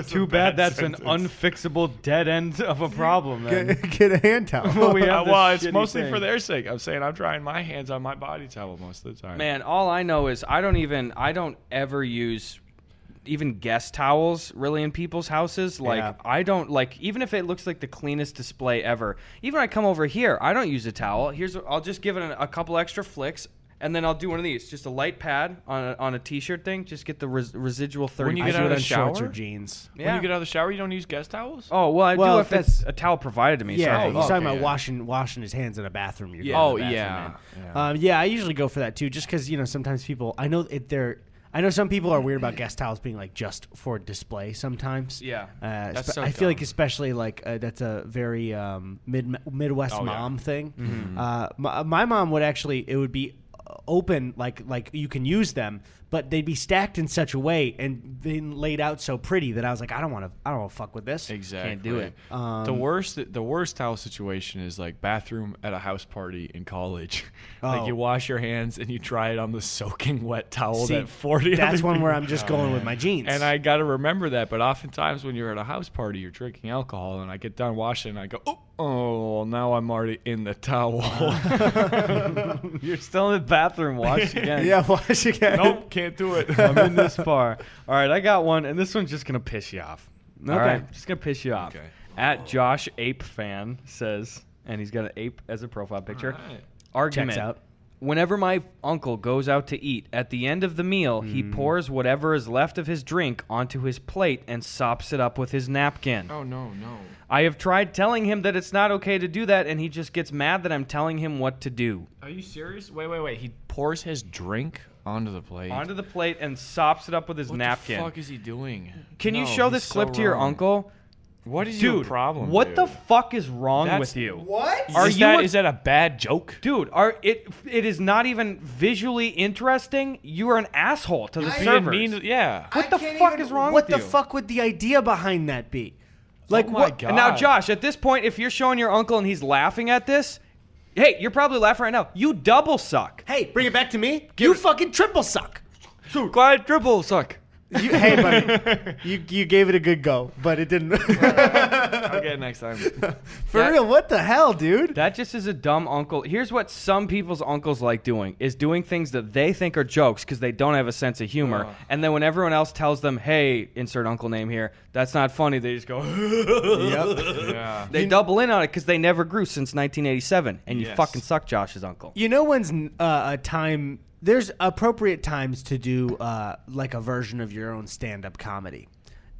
Too bad that's an unfixable dead end of a problem. Then. Get, get a hand towel. Well, we Uh, have this well, it's shitty mostly thing. for their sake. I'm saying I'm drying my hands on my body towel most of the time. Man, all I know is I don't even I don't ever use even guest towels really in people's houses. Like Yeah. I don't like even if it looks like the cleanest display ever. Even when I come over here, I don't use a towel. Here's I'll just give it a, a couple extra flicks. And then I'll do one of these, just a light pad on a, on a t-shirt thing. Just get the res- residual thirty. When you get out of the shorts or shower? jeans. When you get out of the shower, you don't use guest towels? Oh well, I Well, do if that's- it's a towel provided to me. Yeah, sorry. he's talking okay, about yeah. washing washing his hands in a bathroom. You're Yeah. Oh, to the yeah, in. yeah. Um, yeah, I usually go for that too, just because you know sometimes people. I know it. They're. I know some people are weird about guest towels being like just for display. Sometimes. Yeah. Uh, That's spe- so I feel like especially like uh, that's a very um, mid Midwest Oh, yeah. mom thing. Uh, my, my mom would actually it would be open like like you can use them but they'd be stacked in such a way and then laid out so pretty that I was like I don't want to I don't want to fuck with this Exactly. Can't do it. Um, the worst, the worst towel situation is like bathroom at a house party in college. Oh. like you wash your hands and you try it on the soaking wet towel See, that forty. that's other one where I'm just going with my jeans And I got to remember that. But oftentimes when you're at a house party, you're drinking alcohol, and I get done washing, and I go, oh, oh now I'm already in the towel. You're still in the bathroom. Wash again. yeah wash again nope, can't do it. I'm in this far. All right, I got one, and this one's just gonna piss you off. All Okay. right, just gonna piss you off. Okay. At Josh Ape fan says, and he's got an ape as a profile picture. Alright. Argument. checks out Whenever my uncle goes out to eat, at the end of the meal, he Hmm. pours whatever is left of his drink onto his plate and sops it up with his napkin. Oh no, no. I have tried telling him that it's not okay to do that, and he just gets mad that I'm telling him what to do. Are you serious? Wait, wait, wait. He pours his drink onto the plate. Onto the plate and sops it up with his what napkin. What the fuck is he doing? Can you show he's this so clip to your wrong. uncle? What is your Dude, problem? What dude? the fuck is wrong That's- with you? what Are is you that a- is that a bad joke? Dude, are it it is not even visually interesting. You are an asshole to the server. Being mean yeah. What I the fuck even- is wrong with you? what the fuck would the idea behind that be oh like Oh my what God. And now, Josh, at this point, if you're showing your uncle and he's laughing at this, hey, you're probably laughing right now. You double suck. hey bring it back to me you fucking triple suck Glide triple suck. you, hey buddy you you gave it a good go but it didn't I'll it next time. for Yeah. real what the hell dude That just is a dumb uncle. Here's what some people's uncles like doing: is doing things that they think are jokes because they don't have a sense of humor. Ugh. And then when everyone else tells them, "Hey, insert uncle name here," that's not funny. They just go. yep yeah. They double in on it because they never grew since 1987, and you Yes. fucking suck, Josh's uncle. You know when's uh, a time? There's appropriate times to do uh, like a version of your own stand-up comedy.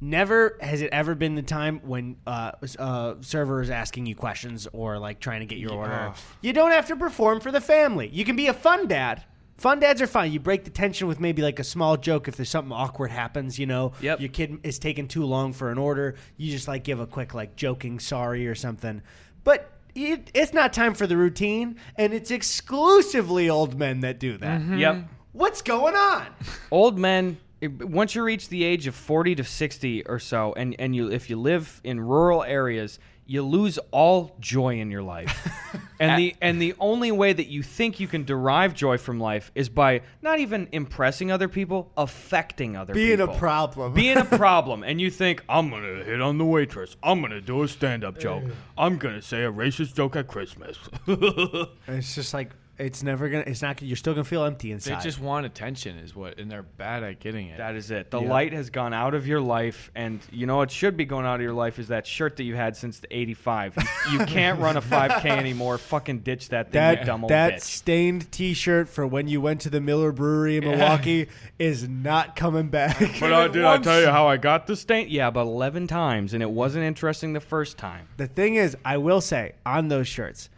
Never has it ever been the time when uh, uh, server is asking you questions or like trying to get your order. You don't have to perform for the family. You can be a fun dad. Fun dads are fine. You break the tension with maybe like a small joke if there's something awkward happens. You know, Yep. your kid is taking too long for an order. You just like give a quick like joking sorry or something. But it, it's not time for the routine, and it's exclusively old men that do that. Yep. What's going on? Old men. Once you reach the age of 40 to 60 or so, and, and you if you live in rural areas, you lose all joy in your life. and the and the only way that you think you can derive joy from life is by not even impressing other people, affecting other Being a problem. being a problem. And you think i'm gonna hit on the waitress. I'm gonna do a stand-up joke. I'm gonna say a racist joke at christmas. It's just like It's never gonna. It's not. You're still gonna feel empty and They inside. just want attention, is what, and they're bad at getting it. That is it. The Yeah. light has gone out of your life, and you know what should be going out of your life is that shirt that you had since the '85. You, you can't run a 5K anymore. Fucking ditch that thing, you that dumb old that bitch. stained T-shirt for when you went to the Miller Brewery in Milwaukee is not coming back. But uh, did I tell you how I got the stain? Yeah, about 11 times, and it wasn't interesting the first time. The thing is, I will say on those shirts,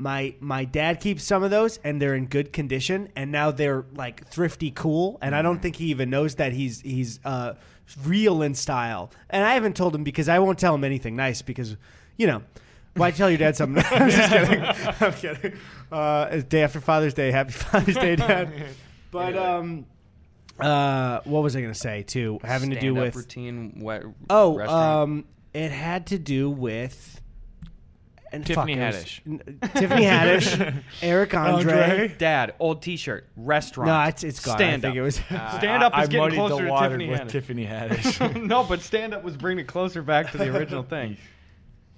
my my dad keeps some of those, and they're in good condition, and now they're like thrifty cool, and I don't think he even knows that he's he's uh, real in style. And I haven't told him because I won't tell him anything nice because, you know. Why tell your dad something? I'm just kidding. I'm kidding. Uh, day after Father's Day. Happy Father's Day, Dad. But um, uh, what was I going to say too? Having to do Stand-up with routine. What? Oh, restaurant. um, it had to do with and Tiffany fuck, it was- Haddish. Tiffany Haddish, Eric Andre. Andre. Dad, old T-shirt, restaurant. No, it's it's gone. Stand I think up. it was. Uh, stand up I, is I getting closer the to Tiffany with Haddish. Tiffany Haddish. no, but stand up was bringing it closer back to the original thing.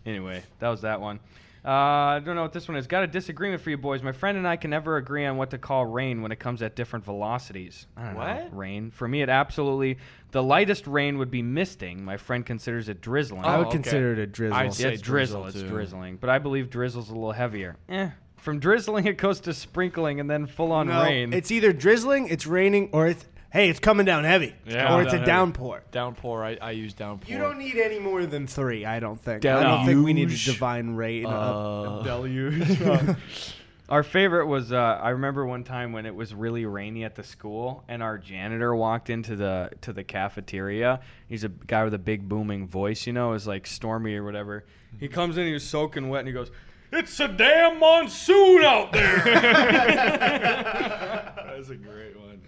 Anyway, that was that one. Uh, I don't know what this one is. Got a disagreement for you boys. My friend and I can never agree on what to call rain when it comes at different velocities. I don't know. What? Rain. For me, it absolutely. The lightest rain would be misting. My friend considers it drizzling. I would Oh, okay. consider it a drizzle. I'd say it's drizzle. drizzle, It's drizzling. But I believe drizzle's a little heavier. Eh. From drizzling, it goes to sprinkling and then full on No, rain. It's either drizzling, it's raining, or it's hey, it's coming down heavy, Yeah. or it's a Down heavy. downpour. downpour. I, I use downpour. You don't need any more than three. I don't think. I don't think we need a Deluge. divine rain. Uh, deluge. our favorite was uh, I remember one time when it was really rainy at the school, and our janitor walked into the to the cafeteria. He's a guy with a big booming voice, you know, it was like stormy or whatever. He comes in, he was soaking wet, and he goes. It's a damn monsoon out there. That's a great one.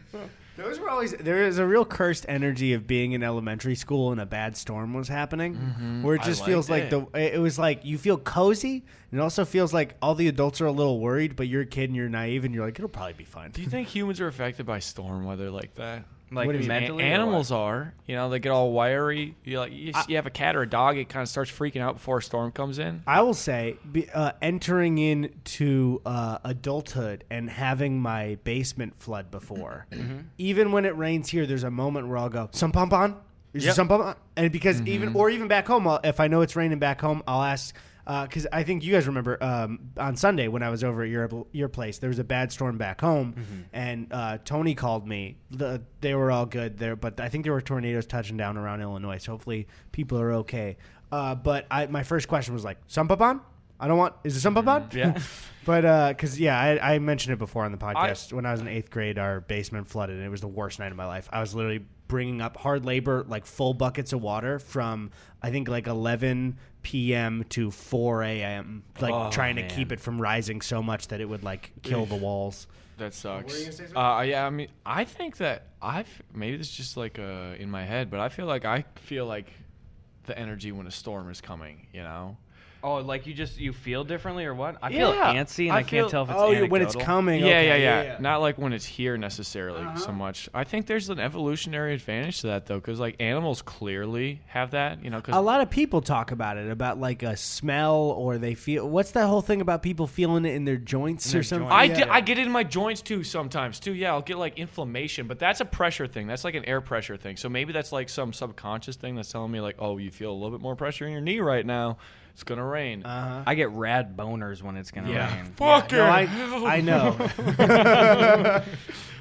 Those were always there is a real cursed energy of being in elementary school and a bad storm was happening, mm-hmm. where it I just feels like the it was like you feel cozy and it also feels like all the adults are a little worried, but you're a kid and you're naive and you're like it'll probably be fine. Do you think humans are affected by storm weather like that? Like What do you mean? mentally, A- or what? animals are. You know, they get all wiry. You like you, you have a cat or a dog, it kind of starts freaking out before a storm comes in. I will say, be, uh, entering into uh, adulthood and having my basement flood before, even when it rains here, there's a moment where I'll go, "Sump pump on." Yep. sump pump on? And because even or even back home, I'll, if I know it's raining back home, I'll ask. Because I think you guys remember um, on Sunday when I was over at your your place, there was a bad storm back home, and uh, Tony called me. The, they were all good there, but I think there were tornadoes touching down around Illinois. So hopefully people are okay. Uh, but I, my first question was like, "Sump pump on? I don't want. Is it sump pump on?" Yeah. But because yeah, I, I mentioned it before on the podcast. when I was in eighth grade, our basement flooded, and it was the worst night of my life. I was literally bringing up hard labor, like full buckets of water from I think like 11 p.m. to 4 a.m. Like Oh, trying to keep it from rising so much that it would like kill the walls. That sucks. were you say uh, yeah, I mean, I think that I've maybe this is just like uh, in my head, but I feel like I feel like the energy when a storm is coming. You know, Oh, like you just you feel differently or what? I feel Yeah, antsy and I I, feel- can't tell if it's oh, you- when it's anecdotal. coming. yeah, okay, yeah, yeah, Not like when it's here necessarily so uh-huh. much. I think there's an evolutionary advantage to that though, because like animals clearly have that. You know, A because lot of people talk about it, about like a smell, or they feel. What's that whole thing about people feeling it in their joints In or something? joints. I, Yeah. di- I get it in my joints too sometimes too. Yeah, I'll get like inflammation, but that's a pressure thing. That's like an air pressure thing. So maybe that's like some subconscious thing that's telling me like, oh, you feel a little bit more pressure in your knee right now. It's gonna rain. Uh-huh. I get rad boners when it's gonna yeah, rain. fuck No, I, I know.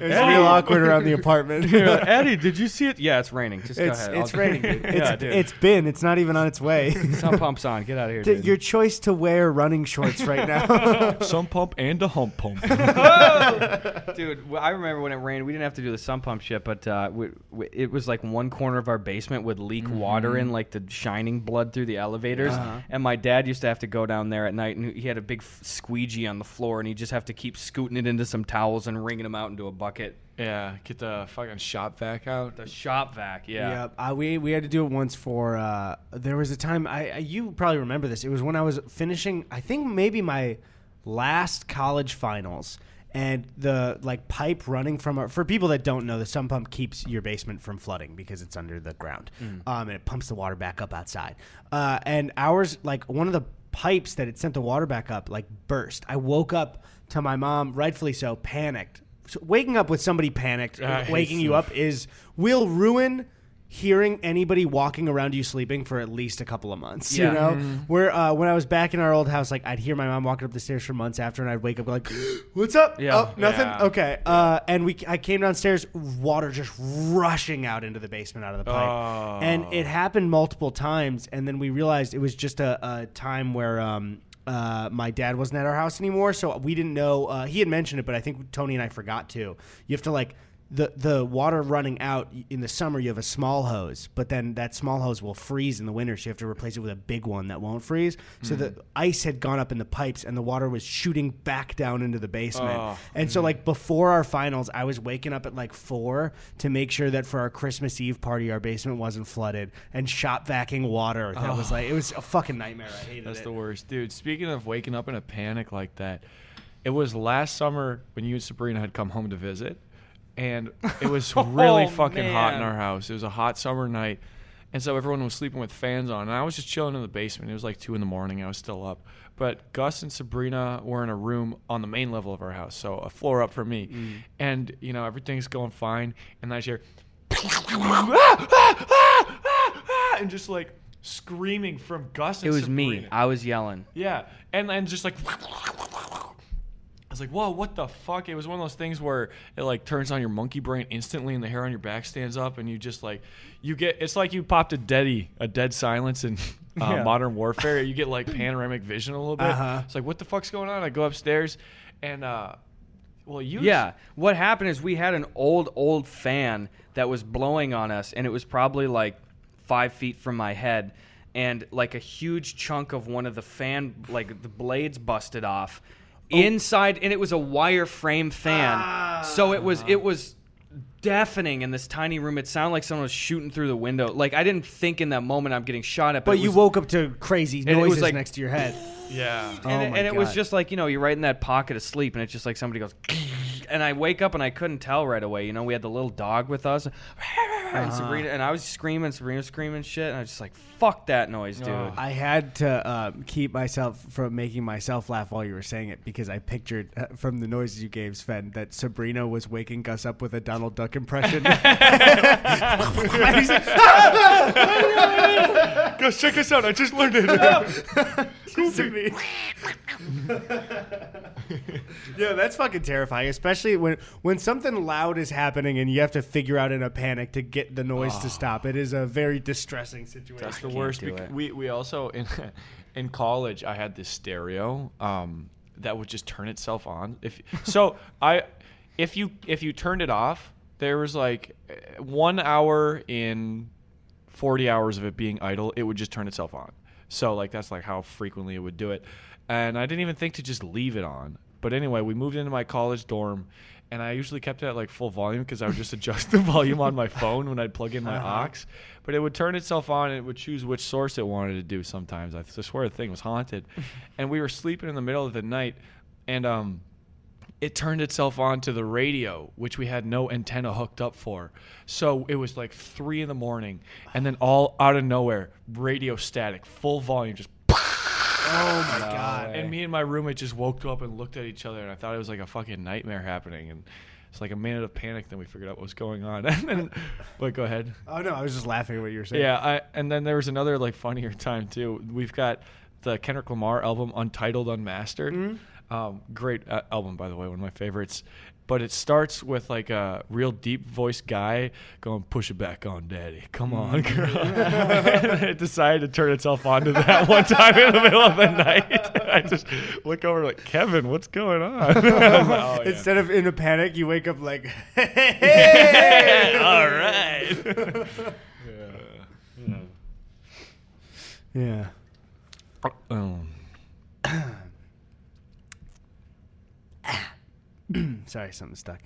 it's real awkward around the apartment. Eddy, did you see it? Yeah, it's raining. Just go It's ahead. it's I'll- raining. Dude. It's, yeah, dude. it's been. It's not even on its way. sump pumps on. Get out of here, Th- dude. Your choice to wear running shorts right now. Sump pump and a hump pump. Dude, I remember when it rained. We didn't have to do the sump pump shit, but uh, we, we, it was like one corner of our basement would leak water in, like the shining blood through the elevators. Uh-huh. And my dad used to have to go down there at night, and he had a big f- squeegee on the floor, and he'd just have to keep scooting it into some towels and wringing them out into a bucket. yeah, get the fucking shop vac out. The shop vac, yeah. Yep. Uh, we we had to do it once for. Uh, there was a time I, I you probably remember this. It was when I was finishing. I think maybe my last college finals. And the like pipe running from our, for people that don't know, the sump pump keeps your basement from flooding because it's under the ground, um, and it pumps the water back up outside. Uh, and ours, like one of the pipes that it sent the water back up like burst. I woke up to my mom, rightfully so, panicked. So waking up with somebody panicked, I waking you up is will ruin hearing anybody walking around you sleeping for at least a couple of months. Yeah. You know, where uh, when I was back in our old house, like I'd hear my mom walking up the stairs for months after, and I'd wake up like, "What's up? Yeah. Oh, nothing. Yeah. Okay." Uh, and we, I came downstairs, water just rushing out into the basement out of the pipe, Oh. and it happened multiple times. And then we realized it was just a, a time where. Um, uh, my dad wasn't at our house anymore, so we didn't know. Uh, he had mentioned it, but I think Tony and I forgot to. You have to like the the water running out in the summer. You have a small hose, but then that small hose will freeze in the winter, so you have to replace it with a big one that won't freeze. So the mm-hmm. ice had gone up in the pipes, and the water was shooting back down into the basement. Oh, and so, mm-hmm. like before our finals, I was waking up at like four to make sure that for our Christmas Eve party, our basement wasn't flooded, and shop vacuuming water. That was like it was a fucking nightmare. I hated That's it. the worst, dude. Speaking of waking up in a panic like that, it was last summer when you and Sabrina had come home to visit, and it was really Oh, fucking hot in our house. It was a hot summer night, and so everyone was sleeping with fans on, and I was just chilling in the basement. It was like two in the morning. I was still up, but Gus and Sabrina were in a room on the main level of our house, so a floor up from me, Mm. and you know everything's going fine, and I hear. and just like screaming from Gus It was me. I was yelling. Yeah, and and just like was like, whoa, what the fuck? It was one of those things where it like turns on your monkey brain instantly, and the hair on your back stands up, and you just like you get. It's like you popped a deady, a dead silence in uh, Yeah. Modern Warfare. You get like panoramic vision a little bit. Uh-huh. It's like, what the fuck's going on? I go upstairs, and uh, well, you Yeah. What happened is we had an old, old fan that was blowing on us, and it was probably like five feet from my head, and like a huge chunk of one of the fan, like the blades busted off Oh. inside, and it was a wire frame fan. Ah. So it was, it was deafening in this tiny room. It sounded like someone was shooting through the window. Like I didn't think in that moment I'm getting shot at, but, But you was- woke up to crazy noises like- next to your head. yeah. Oh and, Oh it, and it was just like you know you're right in that pocket of sleep and it's just like somebody goes and i wake up and i couldn't tell right away you know we had the little dog with us Uh-huh. and sabrina and i was screaming sabrina was screaming shit and i was just like fuck that noise dude Oh. I had to um, keep myself from making myself laugh while you were saying it because I pictured uh, from the noises you gave, Sven, that Sabrina was waking Gus up with a Donald Duck impression. And Gus, check this out. I just learned it. to me. yeah, that's fucking terrifying, especially when when something loud is happening and you have to figure out in a panic to get the noise to stop. It is a very distressing situation. That's the worst. do bec- We we also in in college I had this stereo um, that would just turn itself on. If so, I if you if you turned it off, there was like eh, one hour in forty hours of it being idle, it would just turn itself on. So like that's like how frequently it would do it, and I didn't even think to just leave it on. But anyway, we moved into my college dorm. And I usually kept it at like full volume because I would just adjust the volume on my phone when I'd plug in my aux but it would turn itself on and it would choose which source it wanted to do sometimes. I swear the thing was haunted. and we were sleeping in the middle of the night and um it turned itself on to the radio, which we had no antenna hooked up for. So it was like three in the morning, and then all out of nowhere, radio static, full volume, just. Oh my god. And me and my roommate just woke up and looked at each other, and I thought it was like a fucking nightmare happening. And it's like a minute of panic, then we figured out what was going on. and then, but go ahead. Oh no, I was just laughing at what you were saying. Yeah, I, and then there was another like funnier time too. We've got the Kendrick Lamar album Untitled Unmastered. Mm-hmm. Um, great uh, album, by the way, one of my favorites. But it starts with like a real deep voice guy going, "Push it back on, Daddy. Come on, Mm-hmm. girl." and it decided to turn itself on to that one time in the middle of the night. I just look over like, Kevin, what's going on? I was like, oh, yeah. Instead of in a panic, you wake up like, All right. yeah. um, Sorry, something stuck.